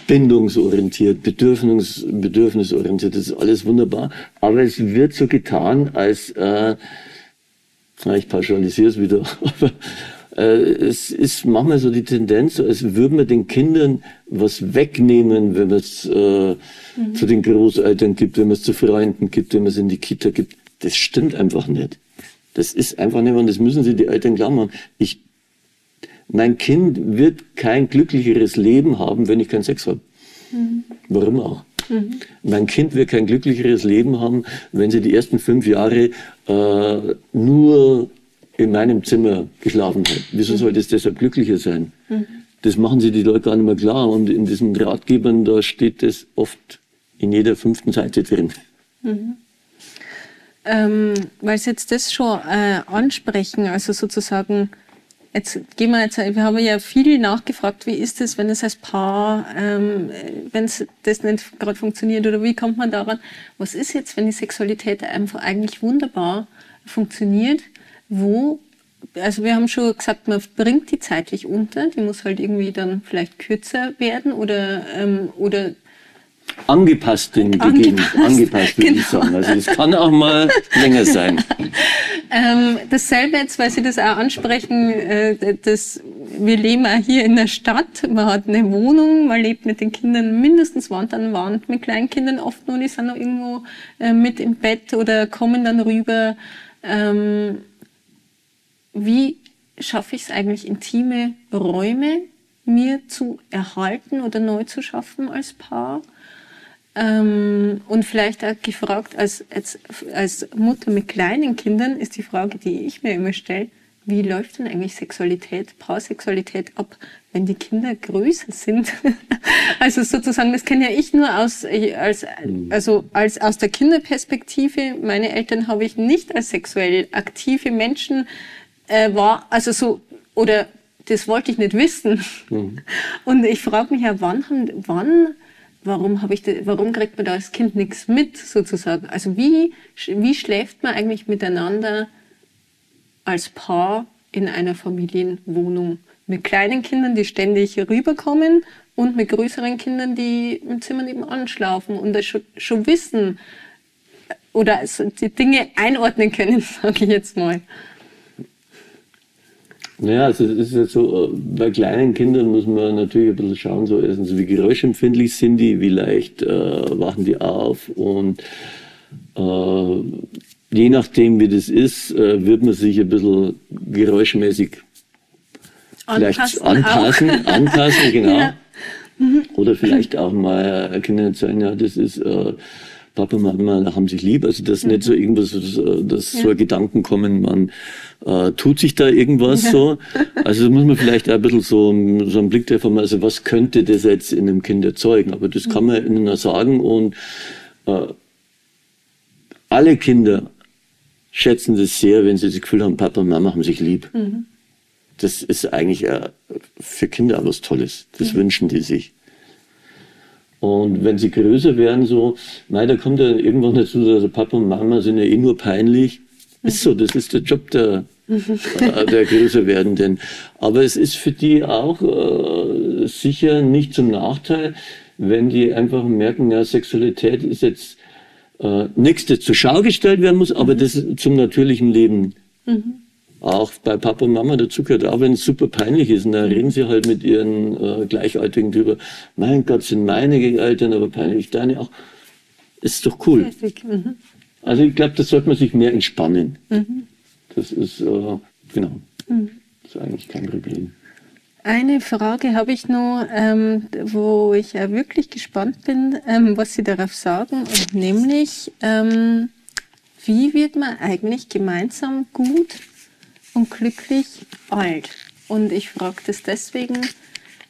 bindungsorientiert, bedürfnis, bedürfnisorientiert, das ist alles wunderbar, aber es wird so getan, als, äh, ich pauschalisiere es wieder, aber äh, es ist manchmal so die Tendenz, als würden wir den Kindern was wegnehmen, wenn man es äh, mhm. zu den Großeltern gibt, wenn man es zu Freunden gibt, wenn man es in die Kita gibt. Das stimmt einfach nicht. Das ist einfach nicht, und das müssen sie die Eltern klar machen. Ich, mein Kind wird kein glücklicheres Leben haben, wenn ich keinen Sex habe. Mhm. Warum auch? Mhm. Mein Kind wird kein glücklicheres Leben haben, wenn sie die ersten fünf Jahre äh, nur in meinem Zimmer geschlafen hat. Wieso mhm. sollte es deshalb glücklicher sein? Mhm. Das machen sie die Leute gar nicht mehr klar. Und in diesen Ratgebern, da steht das oft in jeder fünften Seite drin. Mhm. Ähm, weil Sie jetzt das schon äh, ansprechen, also sozusagen, jetzt gehen wir jetzt, wir haben ja viel nachgefragt, wie ist es, wenn es als Paar, ähm, wenn es das nicht gerade funktioniert oder wie kommt man daran? Was ist jetzt, wenn die Sexualität einfach eigentlich wunderbar funktioniert? Wo also wir haben schon gesagt, man bringt die zeitlich unter, die muss halt irgendwie dann vielleicht kürzer werden oder, ähm, oder angepasst den angepasst, angepasst würde genau. ich sagen. Also es kann auch mal länger sein. ähm, dasselbe jetzt, weil Sie das auch ansprechen, äh, das, wir leben auch hier in der Stadt, man hat eine Wohnung, man lebt mit den Kindern mindestens Wand an Wand, mit Kleinkindern oft nur, die sind noch irgendwo äh, mit im Bett oder kommen dann rüber. Ähm, wie schaffe ich es eigentlich, intime Räume mir zu erhalten oder neu zu schaffen als Paar? Ähm, und vielleicht auch gefragt, als, als, als Mutter mit kleinen Kindern ist die Frage, die ich mir immer stelle, wie läuft denn eigentlich Sexualität, Paarsexualität ab, wenn die Kinder größer sind? also sozusagen, das kenne ja ich nur aus, als, also als, aus der Kinderperspektive. Meine Eltern habe ich nicht als sexuell aktive Menschen äh, war, also so, oder das wollte ich nicht wissen. Mhm. Und ich frage mich ja, wann, wann warum habe ich, das, warum kriegt man da als Kind nichts mit sozusagen? Also wie, wie schläft man eigentlich miteinander als Paar in einer Familienwohnung? Mit kleinen Kindern, die ständig rüberkommen und mit größeren Kindern, die im Zimmer nebenan schlafen und das schon, schon wissen oder die Dinge einordnen können, sage ich jetzt mal. Naja, also es ist ja so, äh, bei kleinen Kindern muss man natürlich ein bisschen schauen, so erstens, wie geräuschempfindlich sind die, wie leicht äh, wachen die auf und äh, je nachdem, wie das ist, äh, wird man sich ein bisschen geräuschmäßig vielleicht anpassen, anpassen, genau. Ja. Mhm. Oder vielleicht auch mal Kinder sagen, ja, das ist äh, Papa und Mama haben sich lieb. Also das mhm. nicht so irgendwas, dass ja. so Gedanken kommen, man äh, tut sich da irgendwas ja. so. Also da muss man vielleicht auch ein bisschen so, so einen Blick davon, also was könnte das jetzt in einem Kind erzeugen? Aber das kann man ihnen sagen und äh, alle Kinder schätzen das sehr, wenn sie das Gefühl haben, Papa und Mama haben sich lieb. Mhm. Das ist eigentlich äh, für Kinder was Tolles. Das mhm. wünschen die sich. Und wenn sie größer werden, so, nein, da kommt ja irgendwann dazu, also Papa und Mama sind ja eh nur peinlich. Ist so, das ist der Job der, äh, der größer werdenden. Aber es ist für die auch äh, sicher nicht zum Nachteil, wenn die einfach merken, ja, Sexualität ist jetzt äh, nichts, das zur Schau gestellt werden muss, aber das zum natürlichen Leben mhm auch bei Papa und Mama dazu gehört, auch wenn es super peinlich ist. Und da reden sie halt mit ihren äh, Gleichaltrigen drüber. Mein Gott, sind meine Eltern aber peinlich, deine auch. Ist doch cool. Mhm. Also ich glaube, das sollte man sich mehr entspannen. Mhm. Das ist, äh, genau, mhm. das ist eigentlich kein Problem. Eine Frage habe ich noch, ähm, wo ich ja wirklich gespannt bin, ähm, was Sie darauf sagen, nämlich, ähm, wie wird man eigentlich gemeinsam gut und glücklich alt. Und ich frage das deswegen,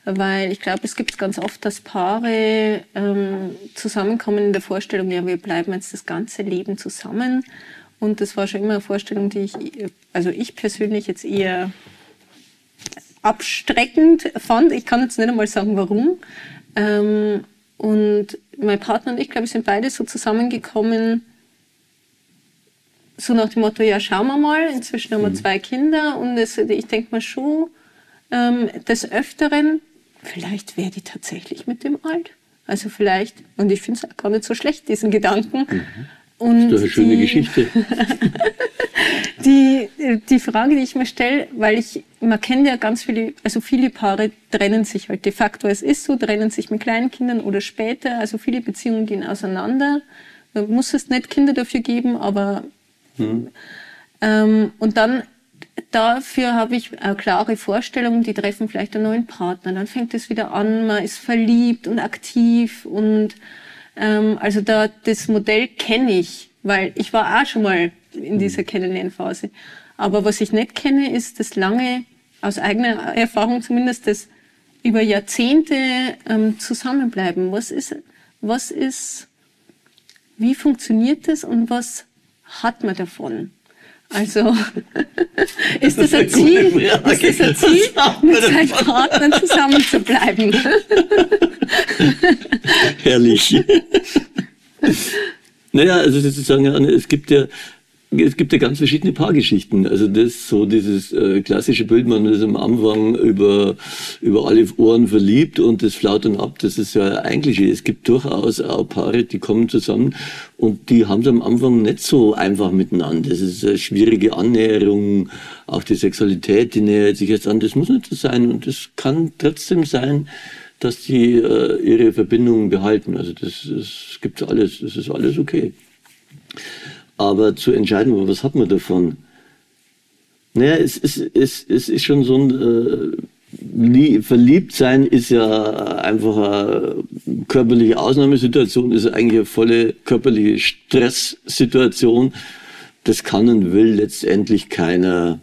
weil ich glaube, es gibt ganz oft, dass Paare ähm, zusammenkommen in der Vorstellung, ja, wir bleiben jetzt das ganze Leben zusammen. Und das war schon immer eine Vorstellung, die ich, also ich persönlich jetzt eher abstreckend fand. Ich kann jetzt nicht einmal sagen, warum. Ähm, und mein Partner und ich, glaube ich, sind beide so zusammengekommen, so nach dem Motto, ja, schauen wir mal, inzwischen haben wir mhm. zwei Kinder und es, ich denke mal schon, ähm, des Öfteren, vielleicht wäre die tatsächlich mit dem alt. Also vielleicht, und ich finde es auch gar nicht so schlecht, diesen Gedanken. Mhm. Und das ist doch eine schöne die, Geschichte. die, die Frage, die ich mir stelle, weil ich, man kennt ja ganz viele, also viele Paare trennen sich halt de facto, es ist so, trennen sich mit kleinen Kindern oder später, also viele Beziehungen gehen auseinander. Man muss es nicht Kinder dafür geben, aber Mhm. Ähm, und dann dafür habe ich eine klare Vorstellung, die treffen vielleicht einen neuen Partner. Dann fängt es wieder an, man ist verliebt und aktiv und Ähm, also da das Modell kenne ich, weil ich war auch schon mal in Mhm. dieser Kennenlernphase. Aber was ich nicht kenne, ist das lange, aus eigener Erfahrung zumindest, das über Jahrzehnte ähm, zusammenbleiben. Was ist, was ist, wie funktioniert das und was hat man davon? Also ist das ein Das Ziel, Frage. ist das ein Ziel, mit seinen? Partnern zusammen zu bleiben? Herrlich. naja, also sozusagen, es gibt ja, es gibt ja ganz verschiedene Paargeschichten. Also das so dieses äh, klassische Bild, man ist am Anfang über über alle Ohren verliebt und das flaut dann ab. Das ist ja Klischee. Es gibt durchaus auch Paare, die kommen zusammen und die haben es am Anfang nicht so einfach miteinander. Das ist eine schwierige Annäherung, auch die Sexualität, die nähert sich jetzt an. Das muss nicht so sein und es kann trotzdem sein, dass die äh, ihre Verbindungen behalten. Also das, das gibt alles, das ist alles okay. Aber zu entscheiden, was hat man davon? Naja, es, es, es, es ist schon so ein äh, Lie- Verliebtsein ist ja einfach eine körperliche Ausnahmesituation, ist eigentlich eine volle körperliche Stresssituation. Das kann und will letztendlich keiner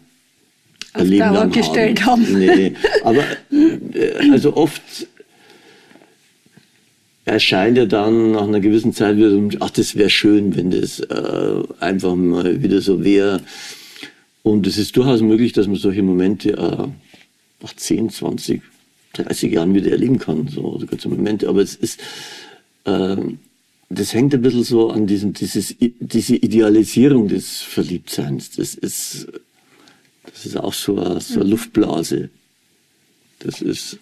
Auf Leben lang gestellt haben. haben. Nee, aber äh, also oft erscheint ja dann nach einer gewissen Zeit wieder, so, ach, das wäre schön, wenn das äh, einfach mal wieder so wäre. Und es ist durchaus möglich, dass man solche Momente äh, nach 10, 20, 30 Jahren wieder erleben kann. So, kurze Momente. Aber es ist, äh, das hängt ein bisschen so an diesem, dieses, diese Idealisierung des Verliebtseins. Das ist, das ist auch so eine, so eine Luftblase. Das ist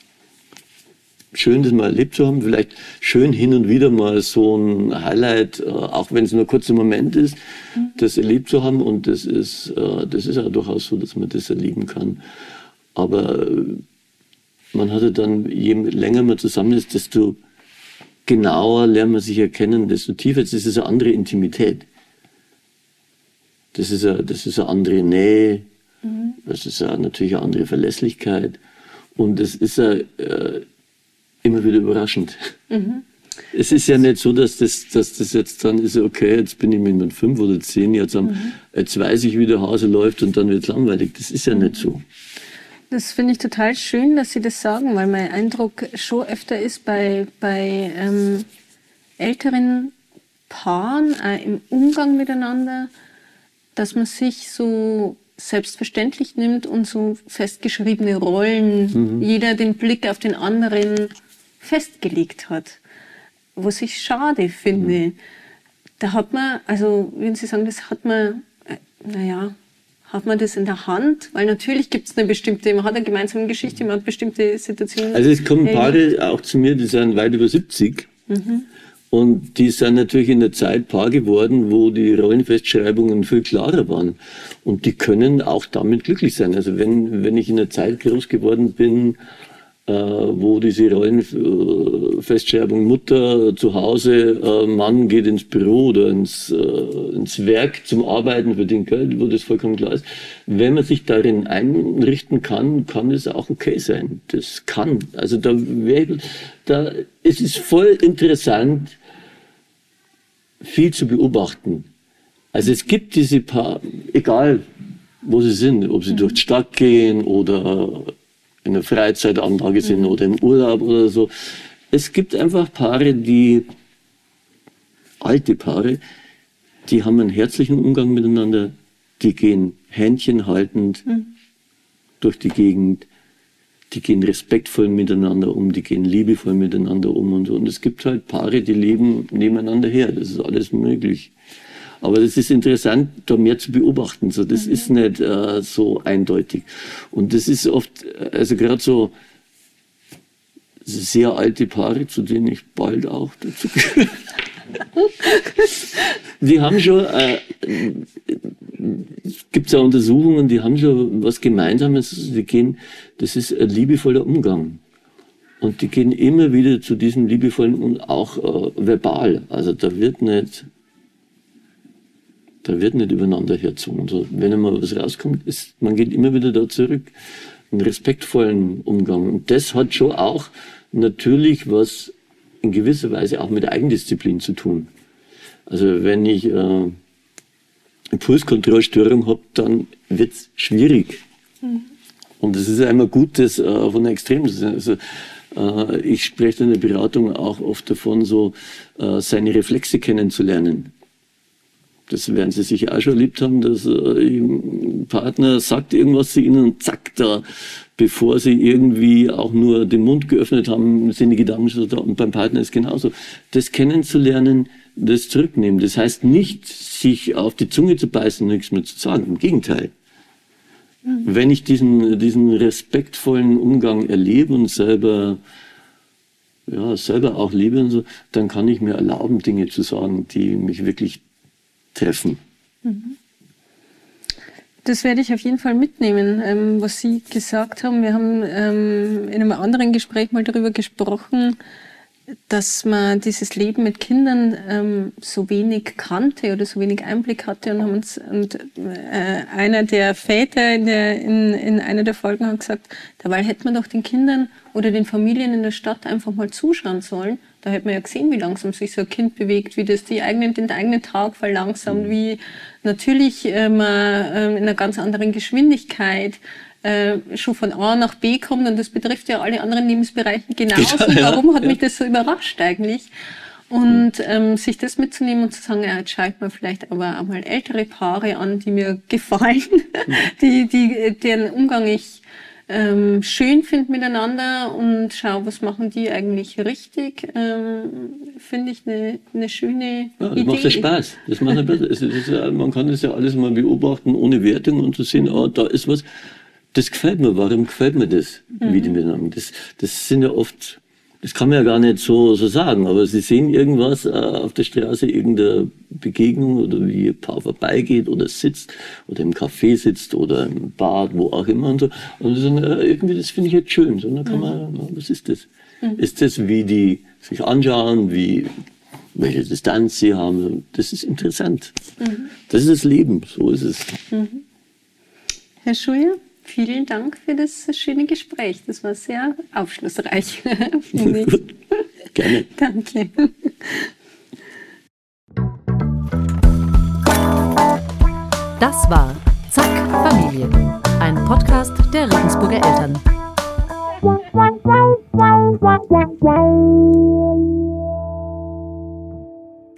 schön, das mal erlebt zu haben. Vielleicht schön hin und wieder mal so ein Highlight, äh, auch wenn es nur ein kurzer Moment ist, das erlebt zu haben. Und das ist, äh, das ist ja durchaus so, dass man das erleben kann. Aber äh, man hatte dann, je länger man zusammen ist, desto genauer lernt man sich erkennen, desto tiefer. Das ist eine andere Intimität. Das ist eine, das ist eine andere Nähe. Das ist eine, natürlich eine andere Verlässlichkeit. Und es ist eine, immer wieder überraschend. Es ist ja nicht so, dass das, dass das jetzt dann ist, okay, jetzt bin ich mit fünf oder zehn, jetzt, am, jetzt weiß ich, wie der Hase läuft und dann wird es langweilig. Das ist ja nicht so. Das finde ich total schön, dass Sie das sagen, weil mein Eindruck schon öfter ist bei, bei ähm, älteren Paaren äh, im Umgang miteinander, dass man sich so selbstverständlich nimmt und so festgeschriebene Rollen, jeder den Blick auf den anderen festgelegt hat. Was ich schade finde. Da hat man, also wenn Sie sagen, das hat man, äh, naja, hat man das in der Hand? Weil natürlich gibt es eine bestimmte, man hat eine gemeinsame Geschichte, man hat bestimmte Situationen. Also es kommen erlebt. Paare auch zu mir, die sind weit über 70. Und die sind natürlich in der Zeit Paar geworden, wo die Rollenfestschreibungen viel klarer waren. Und die können auch damit glücklich sein. Also wenn, wenn ich in der Zeit groß geworden bin, wo diese Rollenfestschreibung Mutter zu Hause, äh, Mann geht ins Büro oder ins, äh, ins Werk zum Arbeiten für den Geld, wo das vollkommen klar ist. Wenn man sich darin einrichten kann, kann es auch okay sein. Das kann. Also da, wär, da es ist voll interessant, viel zu beobachten. Also es gibt diese paar, egal wo sie sind, ob sie durch die Stadt gehen oder in der Freizeitanlage sind oder im Urlaub oder so. Es gibt einfach Paare, die, alte Paare, die haben einen herzlichen Umgang miteinander, die gehen Händchen haltend durch die Gegend, die gehen respektvoll miteinander um, die gehen liebevoll miteinander um und so. Und es gibt halt Paare, die leben nebeneinander her. Das ist alles möglich. Aber das ist interessant, da mehr zu beobachten. So, das ist nicht äh, so eindeutig. Und das ist oft, äh, also gerade so sehr alte Paare, zu denen ich bald auch dazu gehöre. die haben schon, äh, gibt ja Untersuchungen, die haben schon was Gemeinsames. Die gehen, das ist ein liebevoller Umgang. Und die gehen immer wieder zu diesem liebevollen und auch äh, verbal. Also da wird nicht, da wird nicht übereinander herzogen. So, wenn einmal was rauskommt, ist, man geht immer wieder da zurück. Einen respektvollen Umgang. Und das hat schon auch natürlich was in gewisser Weise auch mit Eigendisziplin zu tun. Also wenn ich äh, Impulskontrollstörung habe, dann wird es schwierig. Mhm. Und es ist einmal gut, das äh, von der Extrem. Also, äh, ich spreche in der Beratung auch oft davon, so äh, seine Reflexe kennenzulernen. Das werden Sie sicher auch schon erlebt haben, dass äh, ein Partner sagt irgendwas zu Ihnen und zack, da, bevor Sie irgendwie auch nur den Mund geöffnet haben, sind die Gedanken schon da. Und beim Partner ist genauso. Das kennenzulernen, das zurücknehmen. Das heißt nicht, sich auf die Zunge zu beißen und nichts mehr zu sagen. Im Gegenteil. Mhm. Wenn ich diesen, diesen respektvollen Umgang erlebe und selber, ja, selber auch liebe und so, dann kann ich mir erlauben, Dinge zu sagen, die mich wirklich treffen. Mhm. Das werde ich auf jeden Fall mitnehmen, ähm, was Sie gesagt haben. Wir haben ähm, in einem anderen Gespräch mal darüber gesprochen, dass man dieses Leben mit Kindern ähm, so wenig kannte oder so wenig Einblick hatte und haben uns und äh, einer der Väter in, der, in, in einer der Folgen hat gesagt, dabei hätte man doch den Kindern oder den Familien in der Stadt einfach mal zuschauen sollen. Da hätte man ja gesehen, wie langsam sich so ein Kind bewegt, wie das die eigenen, den eigenen Tag verlangsamt, wie natürlich äh, man äh, in einer ganz anderen Geschwindigkeit äh, schon von A nach B kommt und das betrifft ja alle anderen Lebensbereiche genauso. Ja, Warum hat ja. mich das so überrascht eigentlich? Und ähm, sich das mitzunehmen und zu sagen, ja, jetzt schaut man vielleicht aber auch mal ältere Paare an, die mir gefallen, die, die, deren Umgang ich ähm, schön finde miteinander und schau, was machen die eigentlich richtig, ähm, finde ich eine, eine schöne ja, das Idee. macht ja Spaß. Das macht ja, das ist ja, man kann das ja alles mal beobachten, ohne Wertung und zu sehen, oh, da ist was das gefällt mir. Warum gefällt mir das, mhm. wie die miteinander? Das, das sind ja oft, das kann man ja gar nicht so, so sagen, aber sie sehen irgendwas äh, auf der Straße, irgendeine Begegnung oder wie ein Paar vorbeigeht oder sitzt oder im Café sitzt oder im Bad, wo auch immer und so. Und so, äh, irgendwie, das finde ich jetzt schön. So, dann kann man, mhm. was ist das? Mhm. Ist das, wie die sich anschauen, wie, welche Distanz sie haben? Das ist interessant. Mhm. Das ist das Leben, so ist es. Mhm. Herr Schuyer? Vielen Dank für das schöne Gespräch. Das war sehr aufschlussreich, finde ich. Gerne. Danke. Das war Zack Familie, ein Podcast der Regensburger Eltern.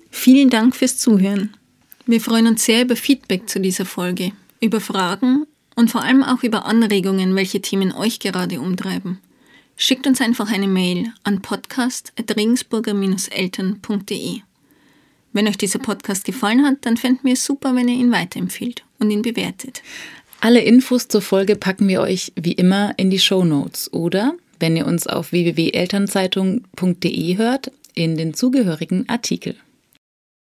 Vielen Dank fürs Zuhören. Wir freuen uns sehr über Feedback zu dieser Folge, über Fragen und vor allem auch über Anregungen, welche Themen euch gerade umtreiben. Schickt uns einfach eine Mail an podcast.regensburger-eltern.de. Wenn euch dieser Podcast gefallen hat, dann fänden wir es super, wenn ihr ihn weiterempfehlt und ihn bewertet. Alle Infos zur Folge packen wir euch wie immer in die Show Notes oder, wenn ihr uns auf www.elternzeitung.de hört, in den zugehörigen Artikel.